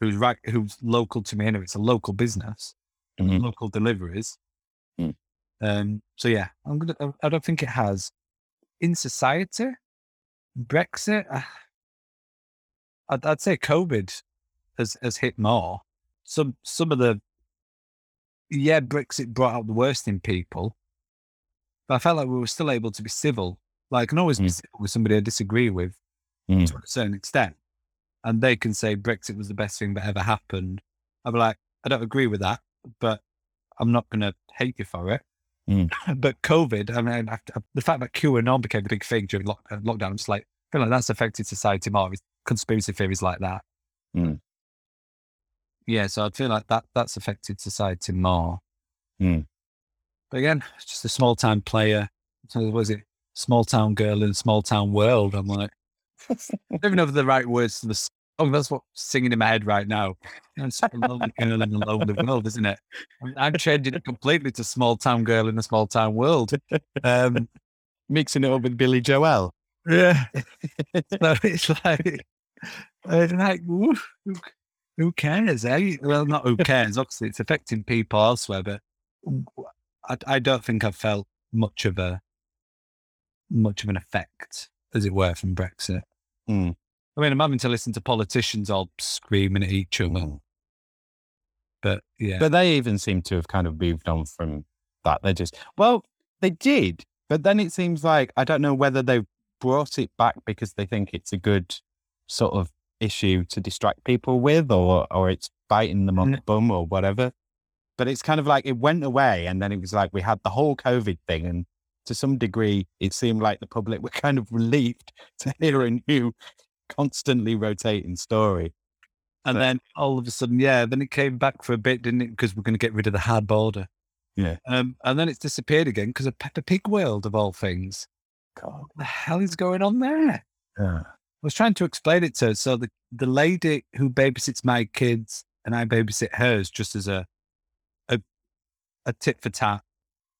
who's right, who's local to me. Anyway, it's a local business, Mhm. local deliveries. Mm. Um, so yeah, I'm gonna. I- I don't think it has in society. Brexit, uh, I'd, I'd say COVID has has hit more. Some some of the yeah, Brexit brought out the worst in people, but I felt like we were still able to be civil. Like I can always be Mm. civil with somebody I disagree with Mm. to a certain extent, and they can say Brexit was the best thing that ever happened. I'm like, I don't agree with that, but I'm not going to hate you for it. Mm. but COVID, I mean, after, the fact that QAnon became the big thing during lock, uh, lockdown, I'm just like, I feel like that's affected society more with conspiracy theories like that. Mm. Yeah, so I'd feel like that that's affected society more. Mm. But again, it's just a small town player. So was it small town girl in a small town world? I'm like, I don't even know the right words to the song. That's what's singing in my head right now. It's lonely girl in a lonely world, isn't it? I'm, I'm changing it completely to small town girl in a small town world. Um, Mixing it up with Billy Joel. yeah. so it's like, it's like who, who- cares? Eh? Well, not who cares. Obviously, it's affecting people elsewhere, but I, I don't think I've felt much of a much of an effect, as it were, from Brexit. Mm. I mean, I'm having to listen to politicians all screaming at each other, Mm. but yeah, But they even seem to have kind of moved on from that. They're just, well, they did. But then it seems like, I don't know whether they've brought it back because they think it's a good sort of issue to distract people with or, or it's biting them on the bum or whatever. But it's kind of like it went away and then it was like we had the whole COVID thing. And to some degree, it seemed like the public were kind of relieved to hear a new, constantly rotating story. and but- then all of a sudden, yeah, then it came back for a bit, didn't it? Because we're going to get rid of the hard border. Yeah. Um, and then it's disappeared again because of Peppa Pig World of all things. God. What the hell is going on there? Yeah. I was trying to explain it to her. So the, the lady who babysits my kids and I babysit hers just as a a, a tit for tat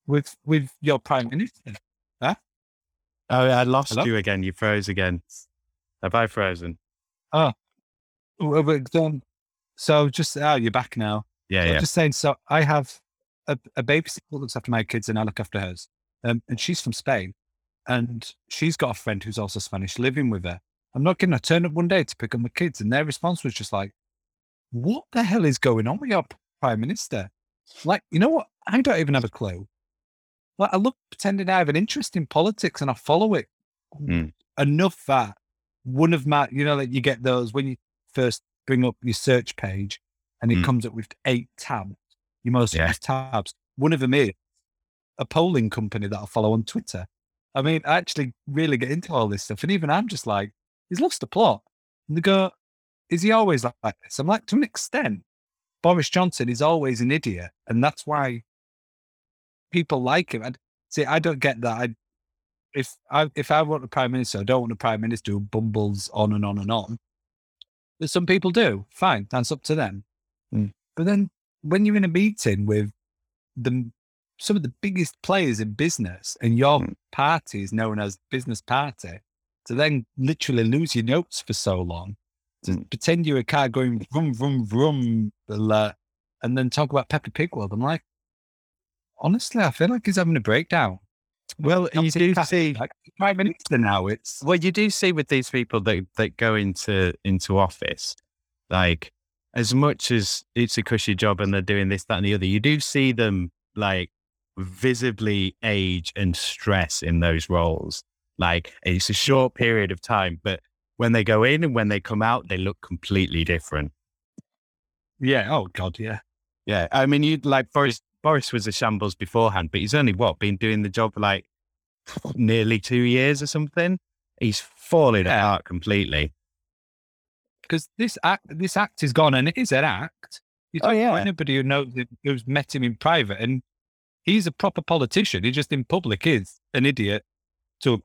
with with your prime minister. Oh, I lost Hello? you again. You froze again. Have I frozen? Oh, well, but, um, So just oh, you're back now. Yeah, So I'm yeah. just saying. So I have a, a babysitter that looks after my kids, and I look after hers. Um, and she's from Spain, and she's got a friend who's also Spanish living with her. I'm not kidding. I turned up one day to pick up my kids, and their response was just like, "What the hell is going on with your prime minister?" Like, you know what? I don't even have a clue. Like, I look pretending I have an interest in politics, and I follow it Mm. enough that one of my, you know, like you get those when you first bring up your search page and it Mm. comes up with eight tabs, your most Yeah. used tabs. One of them is a polling company that I follow on Twitter. I mean, I actually really get into all this stuff. And even I'm just like, he's lost the plot. And they go, is he always like this? I'm like, to an extent, Boris Johnson is always an idiot. And that's why people like him. And see, I don't get that. I, if I if I want a prime minister, I don't want a prime minister who bumbles on and on and on. But some people do. Fine, that's up to them. Mm. But then when you're in a meeting with the some of the biggest players in business, and your Mm. party is known as business party, to then literally lose your notes for so long, to Mm. pretend you're a car going vroom vroom vroom, uh, and then talk about Peppa Pig World. I'm like, honestly, I feel like he's having a breakdown. Well, you do see. like, prime minister now. It's Well, you do see with these people that that go into into office, like as much as it's a cushy job and they're doing this, that, and the other, you do see them like visibly age and stress in those roles. Like it's a short period of time, but when they go in and when they come out, they look completely different. yeah. Oh God, yeah. Yeah, I mean, you like Boris. Boris was a shambles beforehand, but he's only what been doing the job for like nearly two years or something. He's falling Yeah. apart completely. because this act this act is gone and it is an act. You Oh, talk to yeah. anybody who knows who's met him in private, and he's a proper politician. He just in public is an idiot to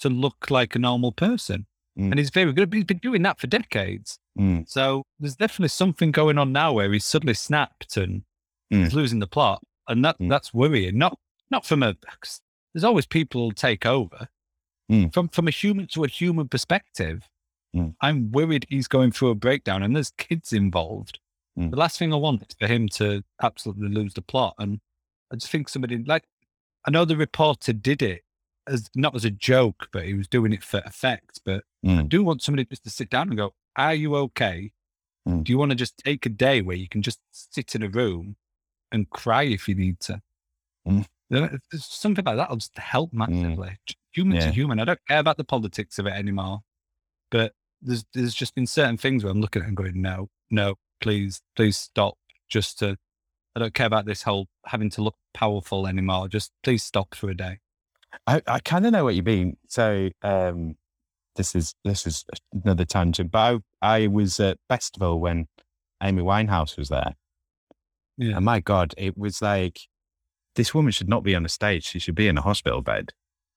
to look like a normal person, Mm. and he's very good. He's been doing that for decades. Mm, So there's definitely something going on now where he's suddenly snapped and Mm. he's losing the plot, and that Mm. that's worrying. Not not from a there's always people take over. Mm. From from a human to a human perspective, Mm. I'm worried he's going through a breakdown, and there's kids involved. The last thing I want is for him to absolutely lose the plot, and I just think somebody like I know the reporter did it as not as a joke, but he was doing it for effect. But I mm, do want somebody just to sit down and go, Are you okay? Mm. Do you want to just take a day where you can just sit in a room and cry if you need to? Mm. You know, something like that will just help massively. Human Yeah. to human. I don't care about the politics of it anymore. But there's there's just been certain things where I'm looking at it and going, No, no, please, please stop. Just to I don't care about this whole having to look powerful anymore. Just please stop for a day. I, I kind of know what you mean. So um, this is this is another tangent, but I, I was at festival when Amy Winehouse was there, Yeah. and my God, it was like this woman should not be on a stage; she should be in a hospital bed.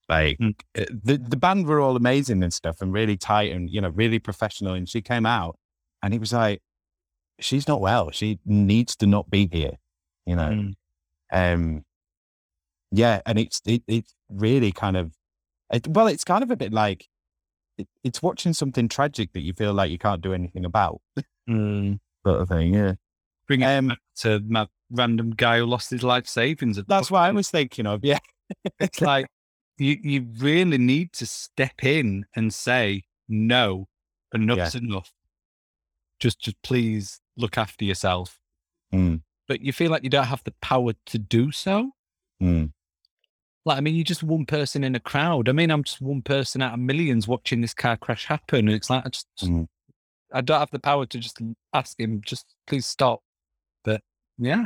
Like Mm. uh, the the band were all amazing and stuff, and really tight and you know really professional. And she came out, and it was like she's not well. She needs to not be here. You know. Mm. Um, yeah, and it's it, it's really kind of it, well, it's kind of a bit like it, it's watching something tragic that you feel like you can't do anything about, Mm. sort of thing. Yeah, Bring it Um, to my random guy who lost his life savings. at that's what I was thinking of. Yeah, It's like you you really need to step in and say no, enough's enough. Just just please look after yourself. Mm, But you feel like you don't have the power to do so. mm, Like I mean, you're just one person in a crowd. I mean, I'm just one person out of millions watching this car crash happen, and it's like I just mm. I don't have the power to just ask him, just please stop. But yeah,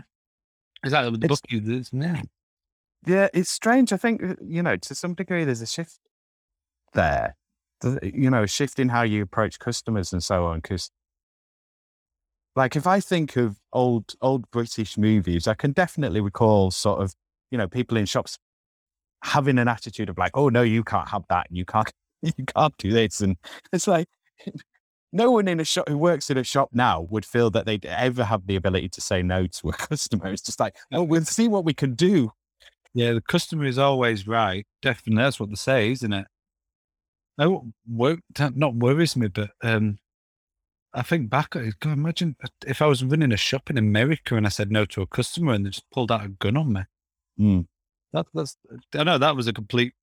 exactly with the book. you- there's- Yeah, yeah. It's strange. I think uh, you know to some degree there's a shift there. Th- You know, a shift in how you approach customers and so on. Because, like, if I think of old old British movies, I can definitely recall sort of you know people in shops having an attitude of like, oh no, you can't have that, and you can't you can't do this, and it's like no one in a shop who works in a shop now would feel that they'd ever have the ability to say no to a customer. It's just like, oh, we'll see what we can do. yeah. The customer is always right. Definitely, that's what they say, isn't it? No, wor- that not worries me, but um, I think back. I can imagine if I was running a shop in America and I said no to a customer and they just pulled out a gun on me. Mm. That, that's I know that was a complete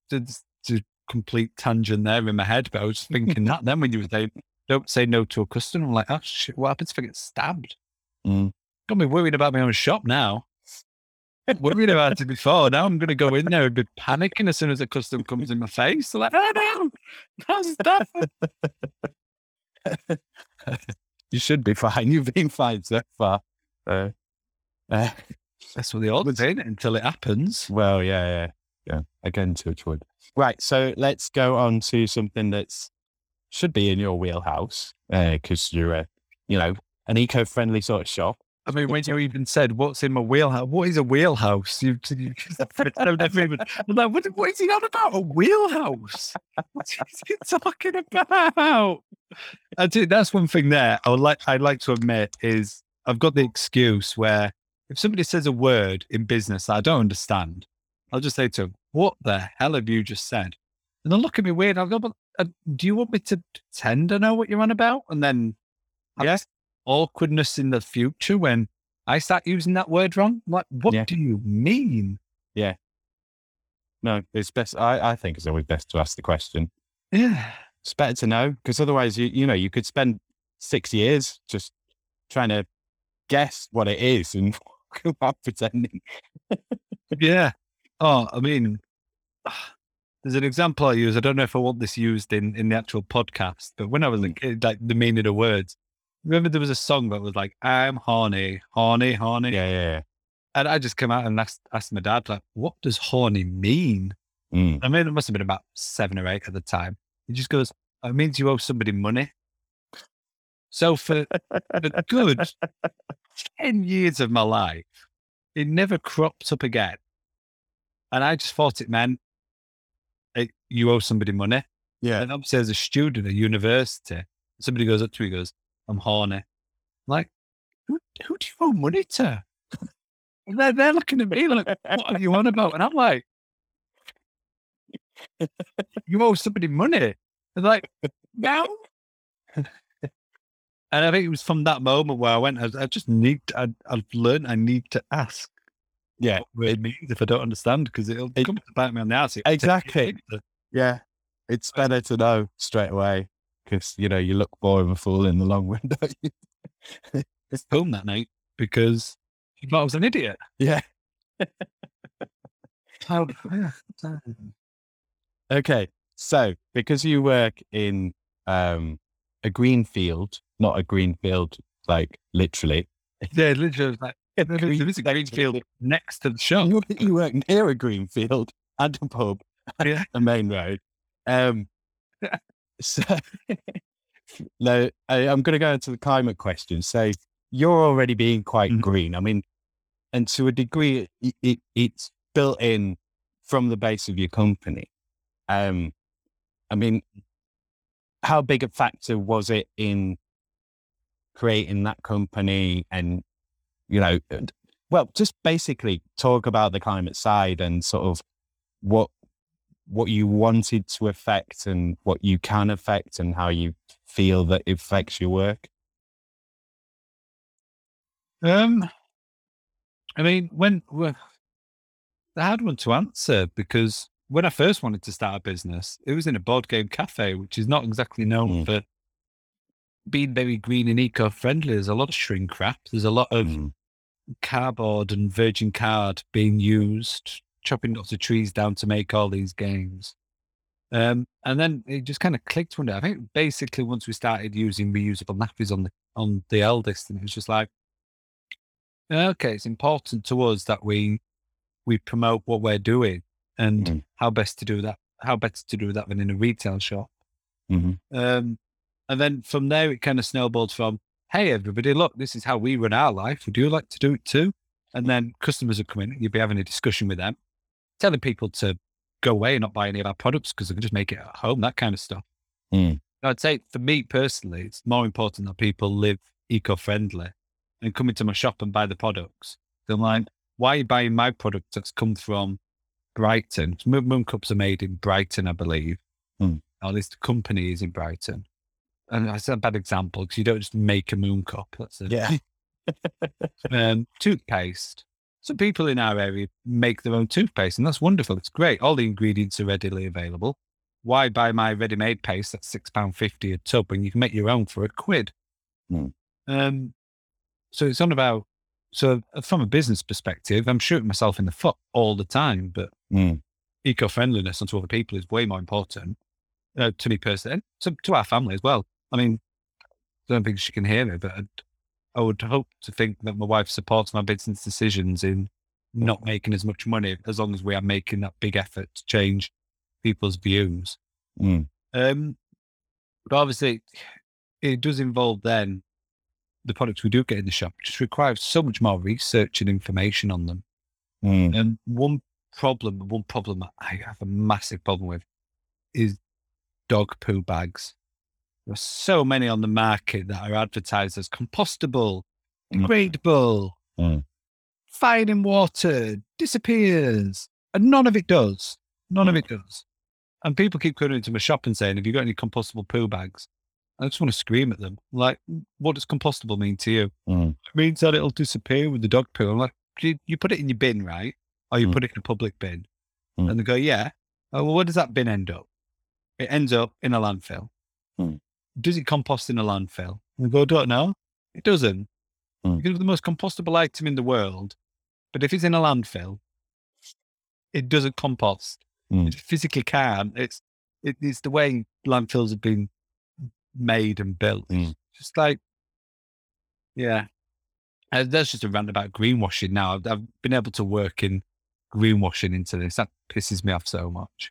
complete tangent there in my head, but I was thinking that then when you were saying don't say no to a customer, I'm like, oh shit, what happens if I get stabbed? Mm. Got me worried about my own shop now. worried about it before. Now I'm gonna go in there and be panicking as soon as a customer comes in my face. They're like, oh no, how's that? You should be fine. You've been fine so far. Uh, uh, That's what they all say innit? until it happens. well, yeah, yeah, yeah. Again, touch wood. Right. So let's go on to something that's should be in your wheelhouse uh, because you're a, you know, an eco-friendly sort of shop. I mean, when you even said, "What's in my wheelhouse?" What is a wheelhouse? You, you I've never even. I'm like, what, what is he on about? A wheelhouse? What is he talking about? I do, that's one thing there. I would like. I'd like to admit is I've got the excuse where if somebody says a word in business that I don't understand, I'll just say to them, "What the hell have you just said?" And they'll look at me weird. I'll go, "But uh, do you want me to pretend I know what you're on about?" And then, Yeah. awkwardness in the future when I start using that word wrong. Like, what Yeah. do you mean? Yeah. No, it's best. I, I think it's always best to ask the question. Yeah. It's better to know because otherwise, you you know, you could spend six years just trying to guess what it is and come up pretending. Yeah. Oh, I mean, there's an example I use. I don't know if I want this used in, in the actual podcast, but when I was a kid, like the meaning of words, remember there was a song that was like, I'm horny, horny, horny. Yeah, yeah, And I just came out and asked, asked my dad, like, what does horny mean? Mm. I mean, it must have been about seven or eight at the time. He just goes, "It means you owe somebody money." So for the good ten years of my life, it never cropped up again, and I just thought it meant eh, you owe somebody money. Yeah. And obviously, as a student at university, somebody goes up to me, and goes, "I'm horny." I'm like, who, who do you owe money to? And they're, they're looking at me like, "What are you on about?" And I'm like, "You owe somebody money." And like, no. and I think it was from that moment where I went, I, I just need, I, I've learned I need to ask Yeah. what it means if I don't understand because it'll It- come to bite me on the ass. Exactly. Yeah. It's better to know straight away because, you know, you look more of a fool in the long run, don't you? It's home that night because thought I was an idiot. Yeah. Okay. So because you work in um, a green field, not a green field, like literally, yeah, literally, was like, there is a green field next to the shop. you, you work near a green field and a pub, Yeah. a main road. Um, so no, I, I'm going to go into the climate question. So you're already being quite Mhm. green. I mean, and to a degree, it, it, it's built in from the base of your company. Um, I mean, how big a factor was it in creating that company and, you know, well, just basically talk about the climate side and sort of what what you wanted to affect and what you can affect and how you feel that it affects your work. Um, I mean, when, when I had one to answer because when I first wanted to start a business, it was in a board game cafe, which is not exactly known Mm. for being very green and eco friendly. There's a lot of shrink wrap. There's a lot of Mm. cardboard and virgin card being used, chopping lots of trees down to make all these games. Um, and then it just kind of clicked one day. I think basically once we started using reusable nappies on the on the eldest, and it was just like, okay, it's important to us that we we promote what we're doing and Mm. how best to do that. How better to do that than in a retail shop. Mhm. Um, and then from there, it kind of snowballed from, hey, everybody, look, this is how we run our life. Would you like to do it too? And then customers would come in, you'd be having a discussion with them, telling people to go away and not buy any of our products because they can just make it at home, that kind of stuff. Mm. I'd say for me personally, it's more important that people live eco friendly and come into my shop and buy the products. They're like, why are you buying my product that's come from Brighton? Mooncups are made in Brighton, I believe. Hmm. Or at least the company is in Brighton. And I said a bad example because you don't just make a Mooncup. That's a Yeah. um, toothpaste. So people in our area make their own toothpaste, and that's wonderful. It's great. All the ingredients are readily available. Why buy my ready-made paste that's six pound fifty a tub when you can make your own for a quid? Hmm. Um, so it's on about. So uh, from a business perspective, I'm shooting myself in the foot all the time, but Mm. eco-friendliness onto other people is way more important uh, to me personally, and to, to our family as well. I mean, I don't think she can hear me, but I'd, I would hope to think that my wife supports my business decisions in not making as much money as long as we are making that big effort to change people's views. Mm. Um, but obviously, it does involve then the products we do get in the shop just requires so much more research and information on them. Mm. And one problem, one problem I have a massive problem with is dog poo bags. There are so many on the market that are advertised as compostable, Mm. degradable, Mm. fine in water, disappears. And none of it does. None of it does. And people keep coming into my shop and saying, Have you got any compostable poo bags? I just want to scream at them. Like, what does compostable mean to you? Mm. It means that it'll disappear with the dog poo. I'm like, you, you put it in your bin, right? Or you Mm. put it in a public bin. Mm. And they go, yeah. Oh, well, where does that bin end up? It ends up in a landfill. Mm. Does it compost in a landfill? And they go, don't know. It doesn't. Mm. You can have the most compostable item in the world, but if it's in a landfill, it doesn't compost. Mm. It physically can. It's it, it's the way landfills have been made and built. Mm. Just like, yeah, uh, that's just a rant about greenwashing. Now I've, I've been able to work in greenwashing into this. That pisses me off so much.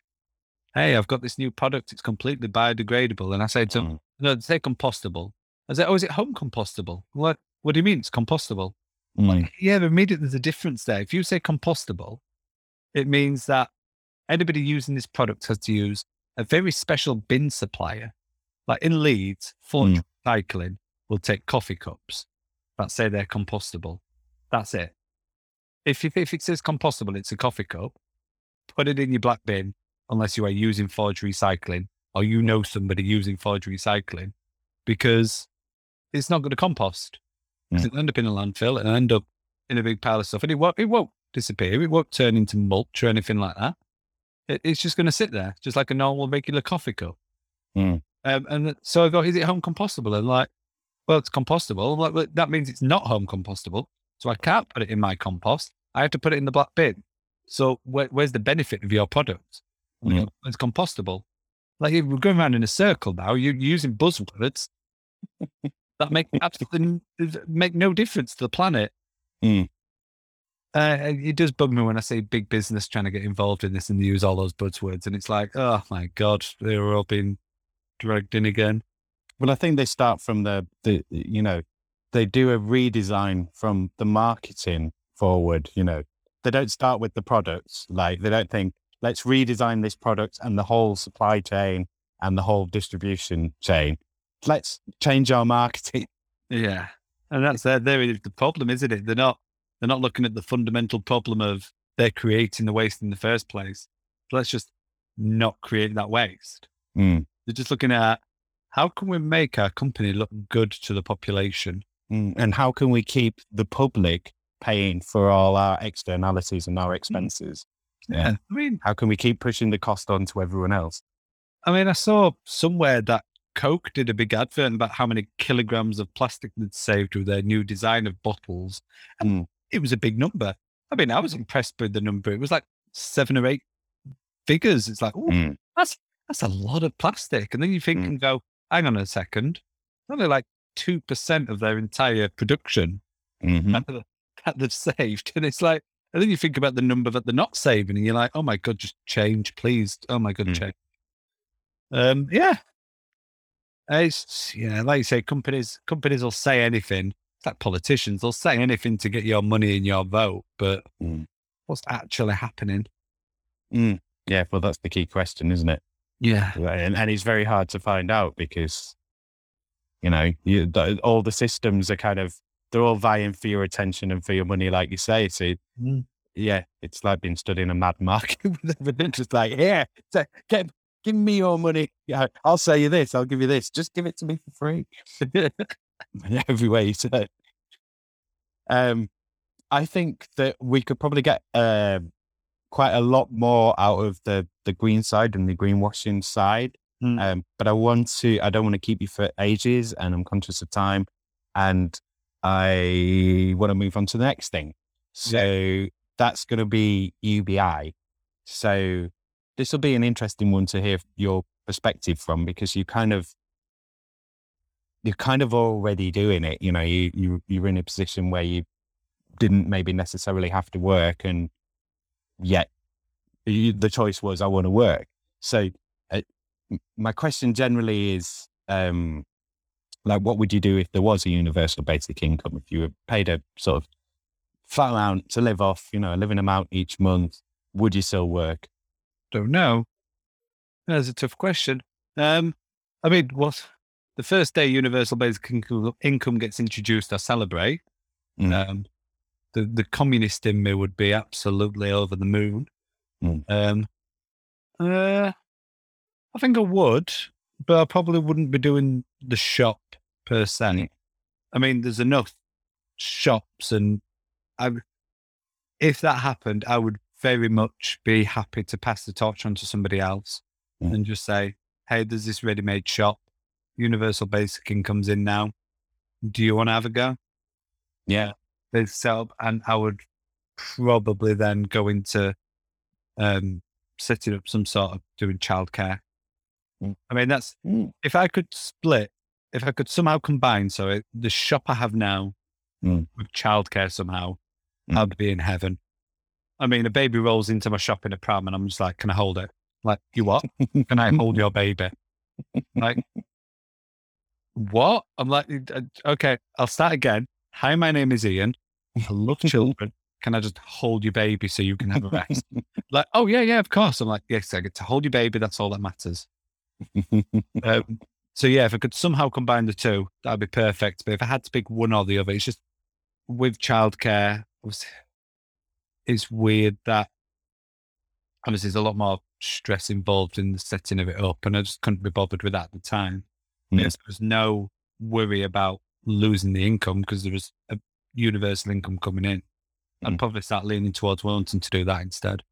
Hey, I've got this new product. It's completely biodegradable. And I say to them. No, they say compostable. I say, oh, is it home compostable? What, what do you mean it's compostable? Mm. Yeah, but immediately there's a difference there. If you say compostable, it means that anybody using this product has to use a very special bin supplier. Like in Leeds, Forge Recycling will take coffee cups that say they're compostable. That's it. If, if, if it says compostable, it's a coffee cup, put it in your black bin, unless you are using Forge Recycling or you know somebody using Forge Recycling, because it's not going to compost. compost. 'Cause It'll end up in a landfill and end up in a big pile of stuff, and it won't. It won't disappear. It won't turn into mulch or anything like that. It, it's just going to sit there, just like a normal regular coffee cup. Mm. Um, and so I go, "Is it home compostable?" And like, well, it's compostable. Like, well, that means it's not home compostable. So I can't put it in my compost. I have to put it in the black bin. So where, where's the benefit of your product? Mm. It's compostable. Like if we're going around in a circle now. You're using buzzwords that make absolutely make no difference to the planet. Mm. Uh, it does bug me when I see big business trying to get involved in this and they use all those buzzwords, and it's like, oh my god, they're all being dragged in again. Well, I think they start from the, the, you know, they do a redesign from the marketing forward, you know, they don't start with the products. Like they don't think, let's redesign this product and the whole supply chain and the whole distribution chain. Let's change our marketing. Yeah, and that's there. There is the problem, isn't it? They're not they're not looking at the fundamental problem of they're creating the waste in the first place. Let's just not create that waste. Mm. They're just looking at how can we make our company look good to the population. Mm. And how can we keep the public paying for all our externalities and our expenses? Yeah. I mean, How can we keep pushing the cost on to everyone else? I mean, I saw somewhere that Coke did a big advert about how many kilograms of plastic they'd saved with their new design of bottles. And Mm. it was a big number. I mean, I was impressed by the number. It was like seven or eight figures. It's like, oh, Mm. that's that's a lot of plastic. And then you think Mm. and go, hang on a second. Only like two percent of their entire production Mhm. that they've saved. And it's like, and then you think about the number that they're not saving, and you're like, oh my god, just change, please. Oh my god, Mm. change. Um, yeah. It's yeah, like you say, companies companies will say anything. It's like politicians, they'll say anything to get your money and your vote, but Mm. what's actually happening? Mm. Yeah, well, that's the key question, isn't it? Yeah. And, and it's very hard to find out because, you know, you, the, all the systems are kind of, they're all vying for your attention and for your money, like you say. So, Mm. yeah, it's like being stood in a mad market with everything. Just like, here, t- get, give me your money. Yeah, I'll sell you this. I'll give you this. Just give it to me for free. Every way you say. Um, I think that we could probably get um quite a lot more out of the the green side and the greenwashing side. Mm. Um, but I want to. I don't want to keep you for ages, and I'm conscious of time, and I want to move on to the next thing. So that's going to be UBI. So this will be an interesting one to hear your perspective from because you kind of you're kind of already doing it. You know, you you you're in a position where you didn't maybe necessarily have to work, and yet you, the choice was I want to work. So uh, my question generally is, um, like, what would you do if there was a universal basic income? If you were paid a sort of flat amount to live off, you know, a living amount each month, would you still work? Don't know. That's a tough question. Um, I mean, what the first day universal basic income, gets introduced, I celebrate. Mm. Um, the the communist in me would be absolutely over the moon. Mm. Um, uh, I think I would, but I probably wouldn't be doing the shop per se. I mean, there's enough shops, and I, if that happened, I would very much be happy to pass the torch on to somebody else and just say, "Hey, there's this ready-made shop. Universal basic income's in now. Do you want to have a go?" Yeah. They set up, and I would probably then go into um, setting up some sort of doing childcare. Mm. I mean, that's if I could split, if I could somehow combine, so it, the shop I have now Mm. with childcare somehow, Mm. I'd be in heaven. I mean, a baby rolls into my shop in a pram and I'm just like, can I hold it? Like, you what? Can I hold your baby? Like, what? I'm like, "Uh, okay, I'll start again. Hi, my name is Ian. I love children. Can I just hold your baby so you can have a rest? like, oh, yeah, yeah, of course. I'm like, yes, I get to hold your baby. That's all that matters. Um, so, yeah, if I could somehow combine the two, that'd be perfect. But if I had to pick one or the other, it's just with childcare, it's weird that obviously there's a lot more stress involved in the setting of it up. And I just couldn't be bothered with that at the time. Mm. There was no worry about losing the income because there was a universal income coming in. I'd Mm. probably start leaning towards wanting to do that instead.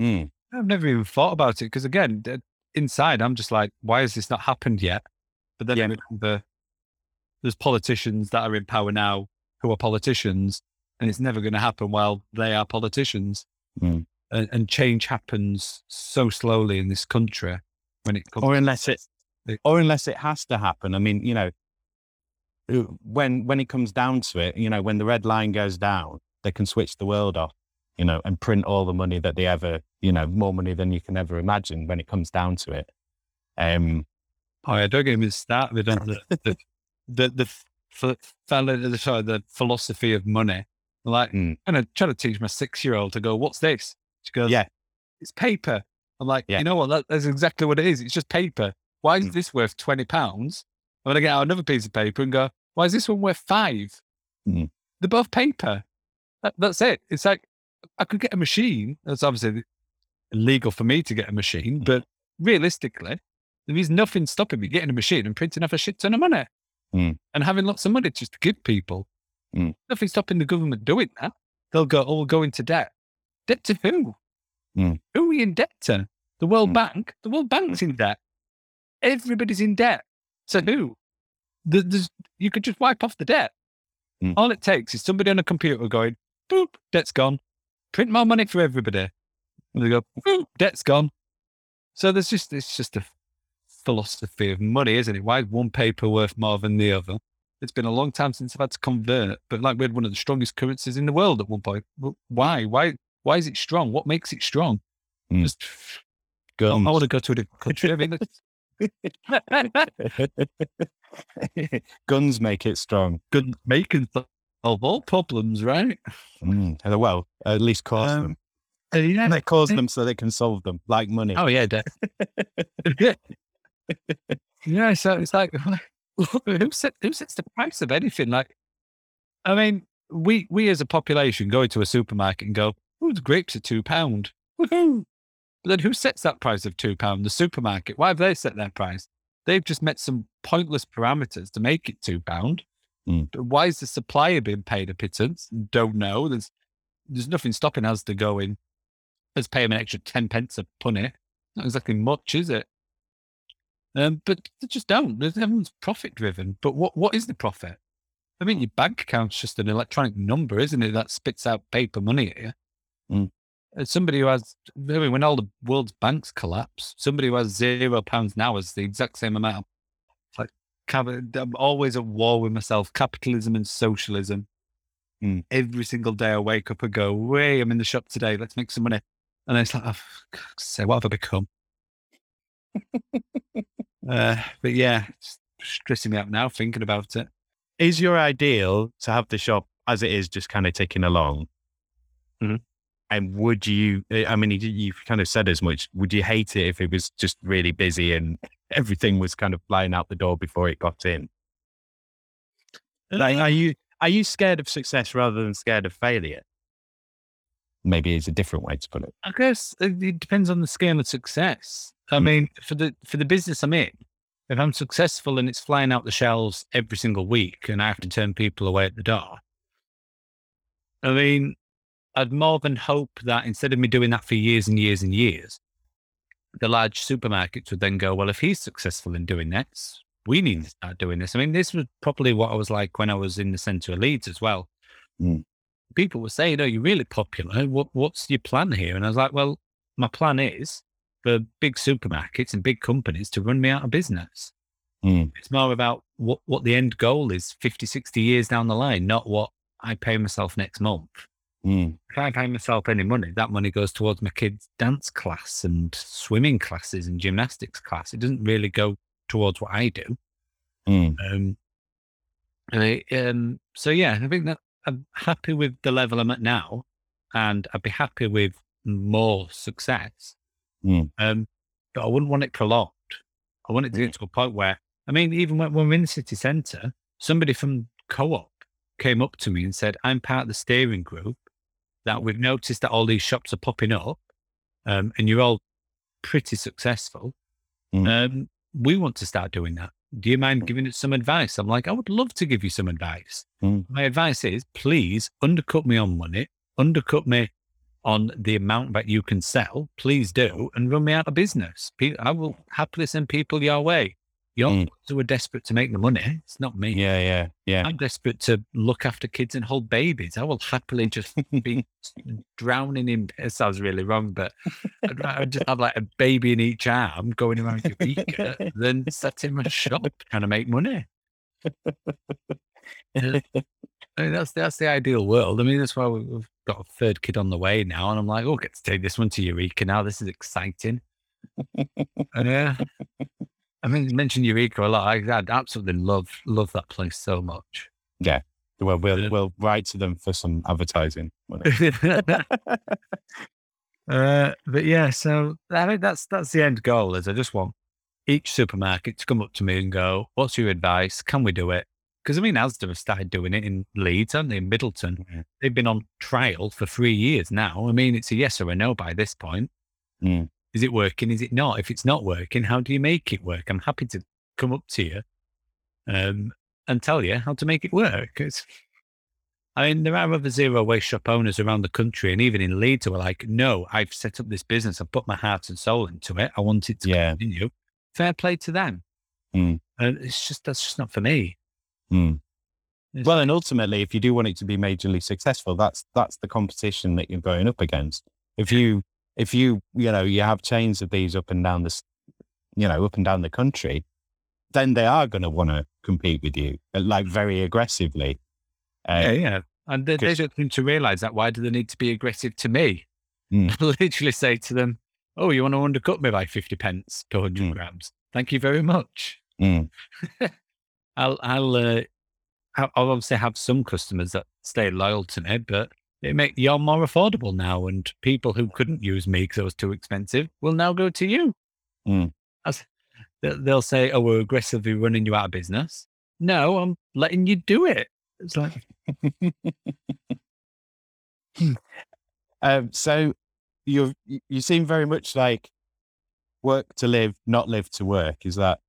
Mm. I've never even thought about it because, again, d- inside, I'm just like, why has this not happened yet? But then Yeah. Remember there's politicians that are in power now who are politicians, and it's never going to happen while they are politicians. Mm. And, and change happens so slowly in this country when it comes Or unless it, It- or unless it has to happen. I mean, you know, when when it comes down to it, you know, when the red line goes down, they can switch the world off, you know, and print all the money that they ever, you know, more money than you can ever imagine when it comes down to it. Um, Oh, yeah, don't get me started on the the the, the, f- fel- the, sorry, the philosophy of money. Like, Mm. and I try to teach my six year old to go, "What's this?" She goes, Yeah. it's paper." I'm like, Yeah. you know what? That, that's exactly what it is. It's just paper. Why is Mm. this worth twenty pounds? I'm gonna get out another piece of paper and go, "Why is this one worth five? Mm. They're both paper. That, that's it. It's like I could get a machine. That's obviously illegal for me to get a machine, Mm. but realistically, there is nothing stopping me getting a machine and printing off a shit ton of money Mm. and having lots of money just to give people. Mm. Nothing stopping the government doing that. They'll go, oh, we'll go into debt. Debt to who? Mm. Who are we in debt to? The World Mm. Bank? The World Bank's in debt. Everybody's in debt. So who? There's, you could just wipe off the debt. Mm. All it takes is somebody on a computer going, boop, debt's gone. Print more money for everybody. And they go, debt's gone. So there's just, it's just a philosophy of money, isn't it? Why is one paper worth more than the other? It's been a long time since I've had to convert, but like we had one of the strongest currencies in the world at one point. Why? Why? Why is it strong? What makes it strong? Mm. Just, guns. I want to go to a different country. I mean, Guns make it strong. good making solve all problems, right? Mm. Uh, Well, at least cause Um, them. Uh, yeah. They cause them so they can solve them, like money. Oh yeah, yeah. yeah. So it's like, who set who sets the price of anything? Like, I mean, we we as a population go into a supermarket and go, "Oh, the grapes are two pound." Woohoo! But then who sets that price of two pound? The supermarket. Why have they set their price? They've just met some pointless parameters to make it two pound. Mm. But why is the supplier being paid a pittance? Don't know. There's there's nothing stopping us to go in. Let's pay them an extra ten pence a punny. Not exactly much, is it? Um, but they just don't. There's- Everyone's profit driven. But what what is the profit? I mean, your bank account's just an electronic number, isn't it? That spits out paper money at you. Mm. As somebody who has, I mean, when all the world's banks collapse, somebody who has zero pounds now has the exact same amount. It's like, cap- I'm always at war with myself. Capitalism and socialism. Mm. Every single day I wake up and go, "Way, I'm in the shop today. Let's make some money." And it's like, oh, sake, what have I become? uh, but yeah, it's stressing me out now thinking about it. Is your ideal to have the shop as it is, just kind of ticking along? Mhm. And would you? eh, I mean, you've kind of said as much. Would you hate it if it was just really busy and everything was kind of flying out the door before it got in? Like, are you are you scared of success rather than scared of failure? Maybe it's a different way to put it. I guess it, depends on the scale of success. I Mm. mean, for the for the business I'm in, if I'm successful and it's flying out the shelves every single week, and I have to turn people away at the door, I mean, I'd more than hope that instead of me doing that for years and years and years, the large supermarkets would then go, well, if he's successful in doing this, we need to start doing this. I mean, this was probably what I was like when I was in the centre of Leeds as well. Mm. People were saying, "Oh, you're really popular. What, what's your plan here?" And I was like, "Well, my plan is for big supermarkets and big companies to run me out of business. Mm. It's more about what, what the end goal is 50, 60 years down the line, not what I pay myself next month. Mm. If I pay myself any money, that money goes towards my kids' dance class and swimming classes and gymnastics class. It doesn't really go towards what I do. Mm. Um, I- um, so yeah, I think that I'm happy with the level I'm at now, and I'd be happy with more success. Mm. Um, but I wouldn't want it prolonged. I want it to get to a point where, I mean, even when, when we're in the city centre, somebody from co-op came up to me and said, "I'm part of the steering group that we've noticed that all these shops are popping up, um, and you're all pretty successful. Mm. Um, we want to start doing that. Do you mind giving us some advice?" I'm like, "I would love to give you some advice. Mm. My advice is, please undercut me on money, undercut me on the amount that you can sell. Please do, and run me out of business. I will happily send people your way. You're Mm. the who are desperate to make the money. It's not me. Yeah, yeah, yeah. I'm desperate to look after kids and hold babies. I will happily just be drowning in. It sounds really wrong, but I'd rather just have like a baby in each arm going around Eureka than setting my shop trying to make money. I mean, that's that's the ideal world. I mean, that's why we- we've got a third kid on the way now, and I'm like, oh, get to take this one to Eureka now. This is exciting. Yeah. I mean, you mentioned Eureka a lot. I, I absolutely love love that place so much. Yeah. Well, we'll Yeah. we'll write to them for some advertising. uh, but yeah, so I think that's that's the end goal. Is I just want each supermarket to come up to me and go, "What's your advice? Can we do it?" Because I mean, Asda have started doing it in Leeds, haven't they? In Middleton, Yeah. they've been on trial for three years now. I mean, it's a yes or a no by this point. Mm. Is it working? Is it not? If it's not working, how do you make it work? I'm happy to come up to you um, and tell you how to make it work. It's, I mean, there are other zero waste shop owners around the country and even in Leeds who are like, no, I've set up this business. I've put my heart and soul into it. I want it to Yeah. continue. Fair play to them. Mm. And it's just, that's just not for me. Mm. Well, and ultimately, if you do want it to be majorly successful, that's that's the competition that you're going up against. If you if you you know you have chains of these up and down this, you know, up and down the country, then they are going to want to compete with you, uh, like very aggressively. Uh, yeah, yeah. And they, they don't seem to realize that. Why do they need to be aggressive to me? Mm. I literally say to them, oh, you want to undercut me by 50 pence per 100 Mm. grams? Thank you very much. mm, I'll, I'll, uh, I'll obviously have some customers that stay loyal to me, but it make you're more affordable now. And people who couldn't use me because it was too expensive will now go to you. Mm. As- they- they'll say, oh, we're aggressively running you out of business. No, I'm letting you do it. It's like, Um, so you you seem very much like work to live, not live to work. Is that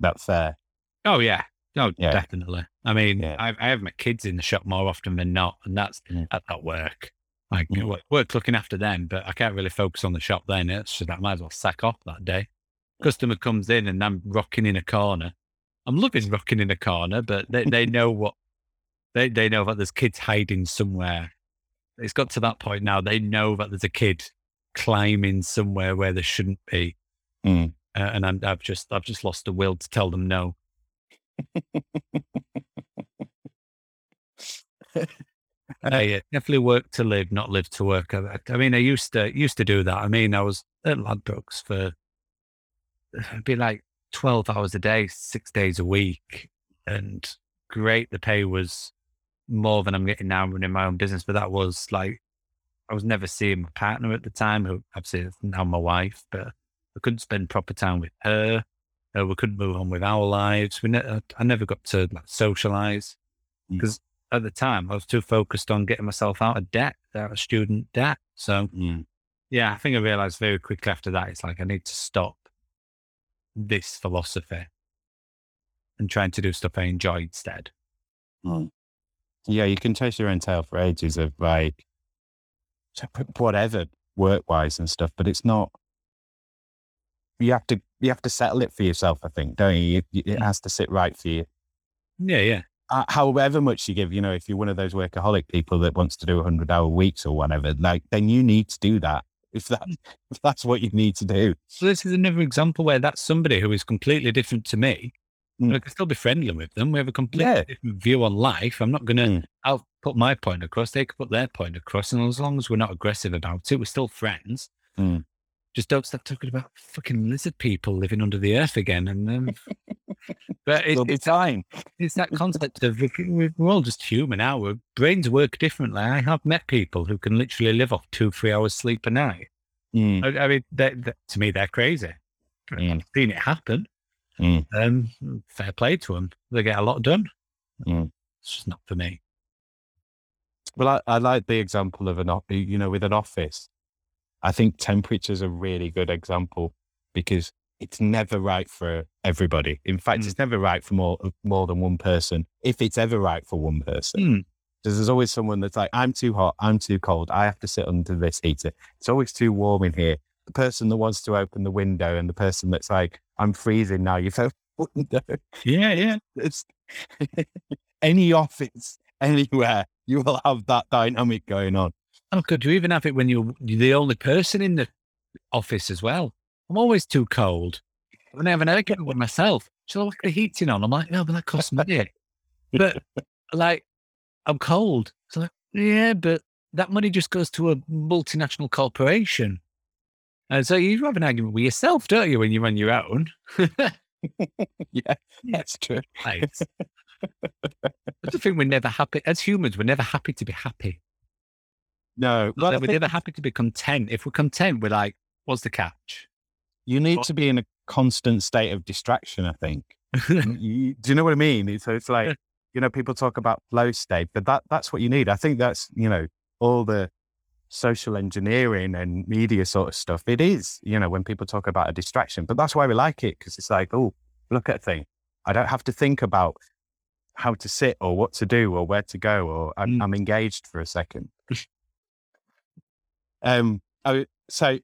that fair? Oh yeah, no, Yeah. definitely. I mean, Yeah. I, I have my kids in the shop more often than not, and that's Mm. at that work. Like Mm. work, looking after them, but I can't really focus on the shop then. It's just I might as well sack off that day. Customer comes in and I'm rocking in a corner. I'm loving rocking in a corner, but they, they know what they they know that there's kids hiding somewhere. It's got to that point now. They know that there's a kid climbing somewhere where there shouldn't be, Mm. uh, and I'm, I've just I've just lost the will to tell them no. I uh, definitely work to live, not live to work. I, I mean, I used to used to do that. I mean, I was at Ladbrokes for it'd be like twelve hours a day, six days a week, and great. The pay was more than I'm getting now running my own business, but that was like I was never seeing my partner at the time, who obviously is now my wife, but I couldn't spend proper time with her. Uh, we couldn't move on with our lives. We ne- I never got to like, socialize Mm. because at the time I was too focused on getting myself out of debt, out of student debt. So Mm. yeah, I think I realized very quickly after that, it's like I need to stop this philosophy and trying to do stuff I enjoy instead. Yeah, you can chase your own tail for ages of like whatever work wise and stuff, but it's not. You have to you have to settle it for yourself. I think, don't you? It Mm. has to sit right for you. Yeah, yeah. Uh, however much you give, you know, if you're one of those workaholic people that wants to do hundred hour weeks or whatever, like then you need to do that. If that if that's what you need to do. So this is another example where that's somebody who is completely different to me, Mm. I can still be friendly with them. We have a completely Yeah. different view on life. I'm not going to, Mm. I'll put my point across. They can put their point across. And as long as we're not aggressive about it, we're still friends. Mm. Just don't start talking about fucking lizard people living under the earth again. And um, but it, it's, time. it's that concept of we- we- we're all just human. Our brains work differently. I have met people who can literally live off two, three hours sleep a night. Mm. I, I mean, they, they- to me, they're crazy. Mm. I've seen it happen. Mm. Um, fair play to them. They get a lot done. Mm. It's just not for me. Well, I, I like the example of an, you know, with an office. I think temperature is a really good example because it's never right for everybody. In fact, Mm. it's never right for more more than one person. If it's ever right for one person, Hmm. because there's always someone that's like, "I'm too hot, I'm too cold, I have to sit under this heater. It's always too warm in here." The person that wants to open the window and the person that's like, "I'm freezing now." You've opened the window. Yeah, yeah. It's any office, anywhere, you will have that dynamic going on. Oh, could you even have it when you're, you're the only person in the office as well? I'm always too cold. When I have an argument with myself, shall I whack the heating on? I'm like, no, but that costs money. but like, I'm cold. So like, yeah, but that money just goes to a multinational corporation. And so you have an argument with yourself, don't you, when you're on your own? Yeah, that's true. Right. I just think we're never happy. As humans, we're never happy to be happy. No, but we're never happy to be content. If we're content, we're like, what's the catch? you need But- to be in a constant state of distraction. I think. You- do you know what I mean? It's- So it's like you know, people talk about flow state, but that that's what you need. I think that's you know all the social engineering and media sort of stuff. It is you know when people talk about a distraction, but that's why we like it because it's like oh look at a thing. I don't have to think about how to sit or what to do or where to go or I'm, Mm. I'm engaged for a second. um. I, so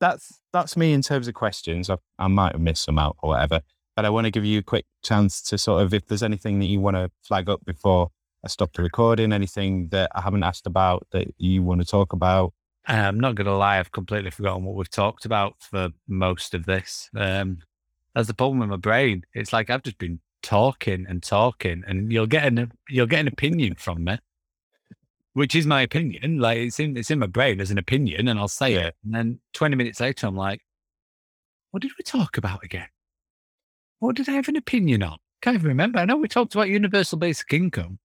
that's that's me in terms of questions. I, I might have missed some out or whatever, but I want to give you a quick chance to sort of, if there's anything that you want to flag up before I stop the recording, anything that I haven't asked about that you want to talk about. I'm not going to lie, I've completely forgotten what we've talked about for most of this. Um, that's the problem with my brain. It's like I've just been talking and talking, and you'll get an you'll get an opinion from me, which is my opinion. Like it's in it's in my brain as an opinion, and I'll say it. And then 20 minutes later, I'm like, what did we talk about again? What did I have an opinion on? Can't even remember. I know we talked about universal basic income.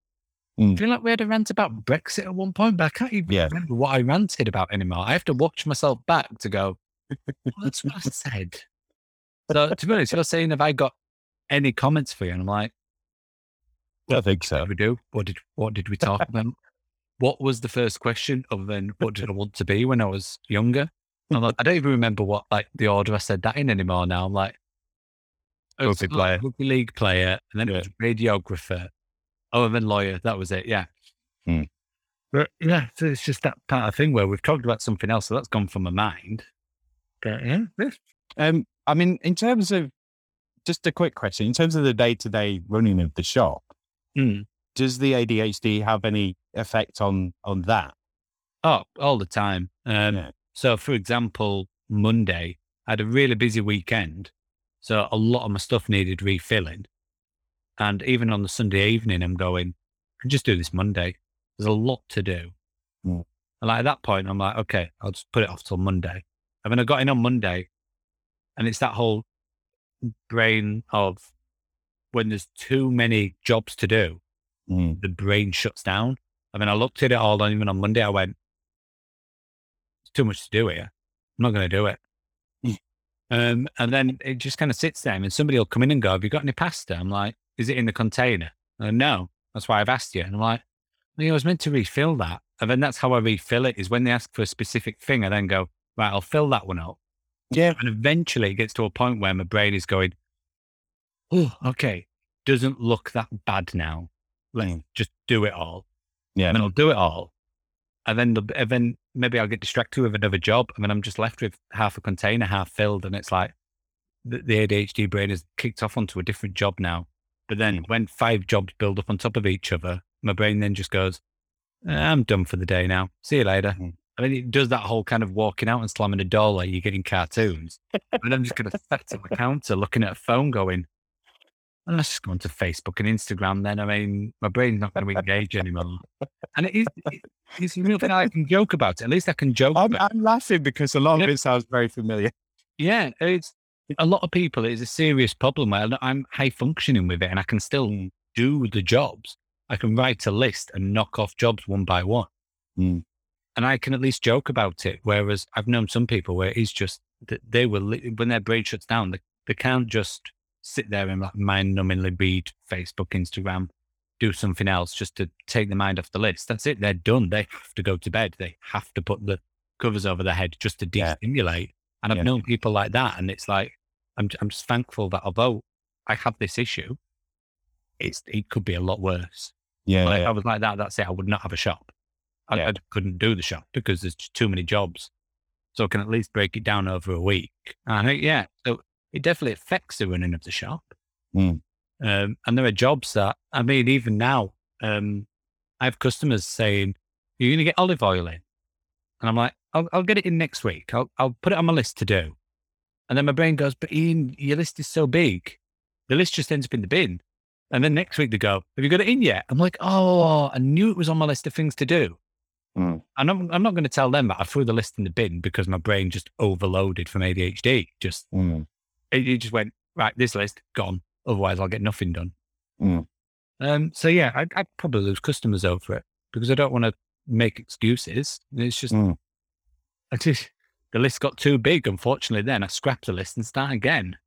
Mm. I feel like we had a rant about Brexit at one point, but I can't even Yeah. remember what I ranted about anymore. I have to watch myself back to go, well, that's what I said. So to be honest, you're saying, have I got any comments for you? And I'm like, I think so. we do? What did what did we talk about? What was the first question other than what did I want to be when I was younger? I'm like, I don't even remember what like the order I said that in anymore now. I'm like Rugby it's not player. rugby league player, and then it was radiographer. Oh, and then lawyer. That was it. Yeah. Hmm. But yeah, so it's just that part of thing where we've talked about something else, so that's gone from my mind. But yeah, this Um, I mean, in terms of just a quick question, in terms of the day to day running of the shop, Hmm. Does the ADHD have any effect on on that? Oh, all the time. Um, Yeah. So, for example, Monday, I had a really busy weekend. So, a lot of my stuff needed refilling. And even on the Sunday evening, I'm going, I can just do this Monday. There's a lot to do. Mm. And like at that point, I'm like, okay, I'll just put it off till Monday. And then I got in on Monday, and it's that whole brain of when there's too many jobs to do, Mm. the brain shuts down. I mean, I looked at it all, and even on Monday, I went, it's too much to do here. I'm not going to do it. Mm. um, and then it just kind of sits there, and somebody will come in and go, Have you got any pasta? I'm like, Is it in the container? Uh, no, that's why I've asked you. And I'm like, well, I was meant to refill that. And then that's how I refill it is when they ask for a specific thing, I then go, Right, I'll fill that one up. Yeah. And eventually it gets to a point where my brain is going, Oh, okay, doesn't look that bad now. Mm. just do it all Yeah. and then I'll do it all. And then, and then maybe I'll get distracted with another job. And then I'm just left with half a container, half filled. And it's like the, the ADHD brain has kicked off onto a different job now. But then when five jobs build up on top of each other, my brain then just goes, "Eh, I'm done for the day now. See you later. Mhm. I mean, it does that whole kind of walking out and slamming a door like you're getting cartoons. and I'm just going to sit on the counter looking at a phone going, And let's just go onto Facebook and Instagram then. I mean, my brain's not going to engage anymore. And it is, it, it's a real thing I can joke about. It. At least I can joke I'm, about I'm laughing because a lot Yeah. of it sounds very familiar. Yeah, it's a lot of people. It's a serious problem where I'm high functioning with it, and I can still do the jobs. I can write a list and knock off jobs one by one, Mm. and I can at least joke about it. Whereas I've known some people where it's just that they will when their brain shuts down, they, they can't just sit there and like mind-numbingly read Facebook, Instagram, do something else just to take the mind off the list. That's it. They're done. They have to go to bed. They have to put the covers over their head just to Yeah. de-stimulate. And I've Yeah. known people like that, and it's like I'm I'm just thankful that although I have this issue, it's it could be a lot worse. Yeah, if yeah. I was like that, that's it. I would not have a shop. I, Yeah. I couldn't do the shop because there's too many jobs. So I can at least break it down over a week. And I think, yeah, so it definitely affects the running of the shop. Mm. Um, and there are jobs that, I mean, even now, um, I have customers saying, You're going to get olive oil in. And I'm like, I'll, I'll get it in next week. I'll, I'll put it on my list to do. And then my brain goes, But Ian, your list is so big. The list just ends up in the bin. And then next week they go, Have you got it in yet? I'm like, Oh, I knew it was on my list of things to do. Mm. And I'm, I'm not going to tell them that I threw the list in the bin because my brain just overloaded from ADHD. Just, Mm. It, just went, Right, this list gone. Otherwise, I'll get nothing done. Mm. Um, so yeah, I, I'd probably lose customers over it because I don't want to make excuses. It's just, Mm. I just, the list got too big. Unfortunately, then I scrapped the list and start again.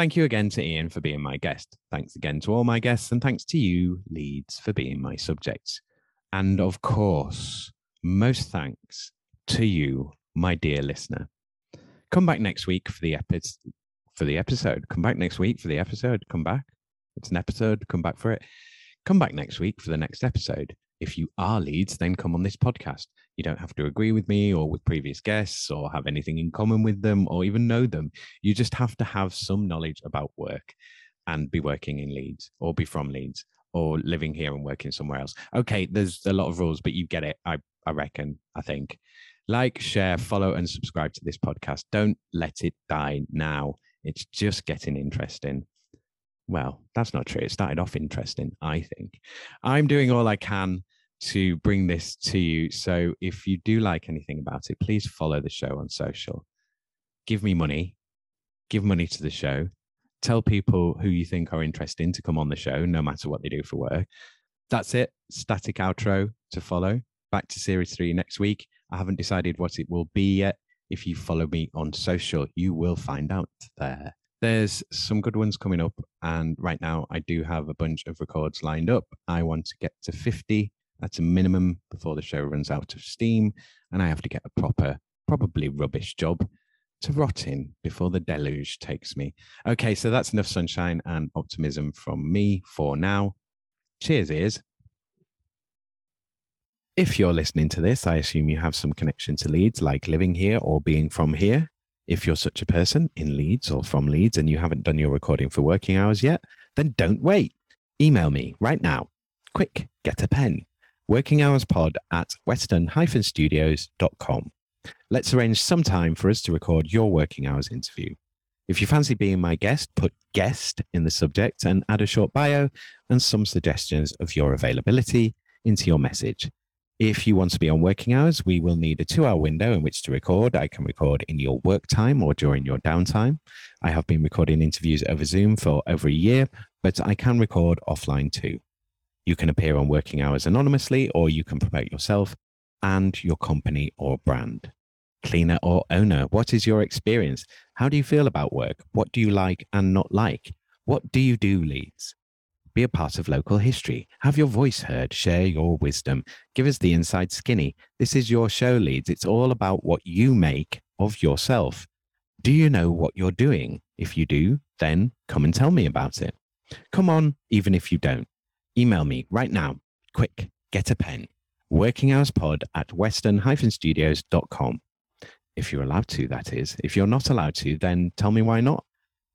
Thank you again to Ian for being my guest. Thanks again to all my guests, and thanks to you, Leeds, for being my subjects. And of course, most thanks to you, my dear listener. Come back next week for the episode. For the episode, come back next week for the episode. Come back. It's an episode. Come back for it. Come back next week for the next episode. If you are Leeds, then come on this podcast. You don't have to agree with me or with previous guests or have anything in common with them or even know them. You just have to have some knowledge about work and be working in Leeds or be from Leeds or living here and working somewhere else. Okay, there's a lot of rules, but you get it. I, I reckon, I think. Like, share, follow, and subscribe to this podcast. Don't let it die now. It's just getting interesting. Well, that's not true. It started off interesting, I think. I'm doing all I can to bring this to you. So if you do like anything about it, please follow the show on social. Give me money, give money to the show. Tell people who you think are interesting to come on the show, no matter what they do for work. That's it. Static outro to follow. Back to series three next week. I haven't decided what it will be yet. If you follow me on social, you will find out there. There's some good ones coming up. And right now, I do have a bunch of records lined up. I want to get to 50 that's a minimum before the show runs out of steam. And I have to get a proper, probably rubbish job to rot in before the deluge takes me. Okay, so that's enough sunshine and optimism from me for now. Cheers, ears. If you're listening to this, I assume you have some connection to Leeds, like living here or being from here. If you're such a person in Leeds or from Leeds and you haven't done your recording for working hours yet, then don't wait. Email me right now. Quick, get a pen working hours pod at western-studios.com. Let's arrange some time for us to record your working hours interview. If you fancy being my guest, put guest in the subject and add a short bio and some suggestions of your availability into your message. If you want to be on working hours, we will need a two hour window in which to record. I can record in your work time or during your downtime. I have been recording interviews over Zoom for over a year, but I can record offline too. You can appear on working hours anonymously, or you can promote yourself and your company or brand. Cleaner or owner, what is your experience? How do you feel about work? What do you like and not like? What do you do, Leeds? Be a part of local history. Have your voice heard. Share your wisdom. Give us the inside skinny. This is your show, Leeds. It's all about what you make of yourself. Do you know what you're doing? If you do, then come and tell me about it. Come on, even if you don't. Email me right now. Quick, get a pen. Working hours pod at western-studios.com. If you're allowed to, that is. If you're not allowed to, then tell me why not.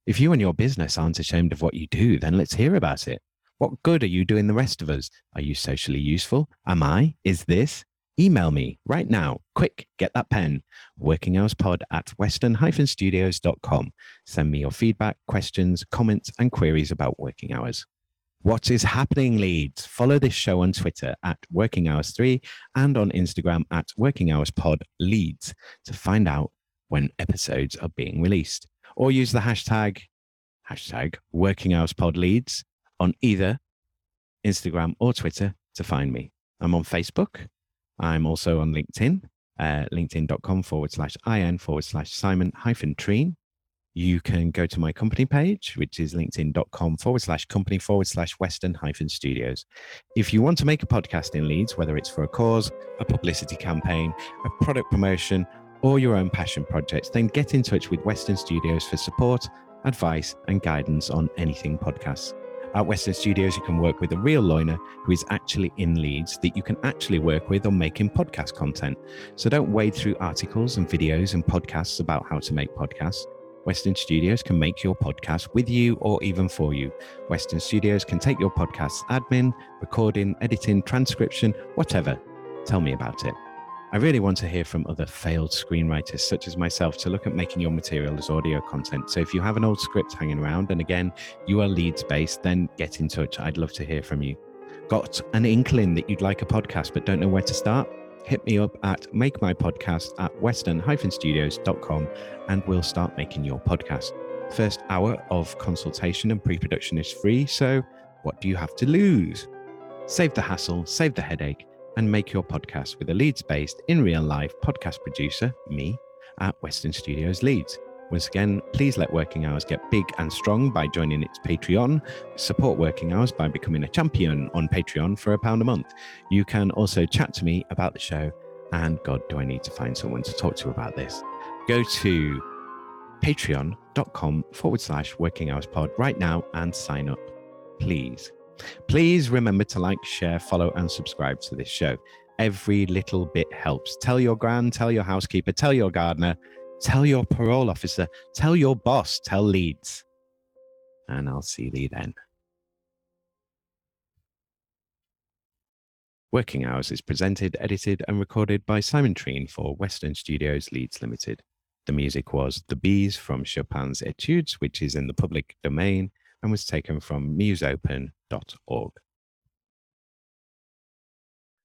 If you and your business aren't ashamed of what you do, then let's hear about it. What good are you doing the rest of us? Are you socially useful? Am I? Is this? Email me right now. Quick, get that pen. Working hours pod at western-studios.com. Send me your feedback, questions, comments, and queries about working hours. What is happening, Leeds? Follow this show on Twitter at Working Hours 3 and on Instagram at Working Hours Pod Leeds to find out when episodes are being released. Or use the hashtag hashtag Working Hours Pod Leeds on either Instagram or Twitter to find me. I'm on Facebook. I'm also on LinkedIn, uh, linkedin.com forward slash in forward slash Simon hyphen Treen you can go to my company page, which is linkedin.com forward slash company forward slash Western hyphen studios. If you want to make a podcast in Leeds, whether it's for a cause, a publicity campaign, a product promotion, or your own passion projects, then get in touch with Western Studios for support, advice, and guidance on anything podcasts. At Western Studios, you can work with a real loiner who is actually in Leeds that you can actually work with on making podcast content. So don't wade through articles and videos and podcasts about how to make podcasts. Western Studios can make your podcast with you or even for you. Western Studios can take your podcast's admin, recording, editing, transcription, whatever. Tell me about it. I really want to hear from other failed screenwriters such as myself to look at making your material as audio content. So if you have an old script hanging around and again, you are Leeds based, then get in touch. I'd love to hear from you. Got an inkling that you'd like a podcast but don't know where to start? hit me up at make my podcast at western-studios.com and we'll start making your podcast. First hour of consultation and pre production is free, so what do you have to lose? Save the hassle, save the headache, and make your podcast with a Leeds based in real life podcast producer, me, at Western Studios Leeds. Once again, please let Working Hours get big and strong by joining its Patreon. Support Working Hours by becoming a champion on Patreon for a pound a month. You can also chat to me about the show. And God, do I need to find someone to talk to about this? Go to patreon.com forward slash working hours pod right now and sign up, please. Please remember to like, share, follow, and subscribe to this show. Every little bit helps. Tell your grand, tell your housekeeper, tell your gardener, Tell your parole officer, tell your boss, tell Leeds. And I'll see thee then. Working Hours is presented, edited, and recorded by Simon Treen for Western Studios Leeds Limited. The music was The Bees from Chopin's Etudes, which is in the public domain and was taken from musopen.org.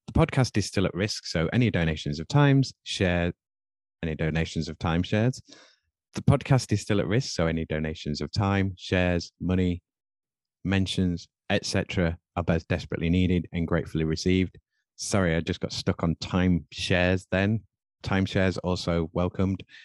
The podcast is still at risk, so any donations of times, share, any donations of time shares. The podcast is still at risk, so any donations of time, shares, money, mentions, etc., are both desperately needed and gratefully received. Sorry, I just got stuck on time shares then. Timeshares also welcomed.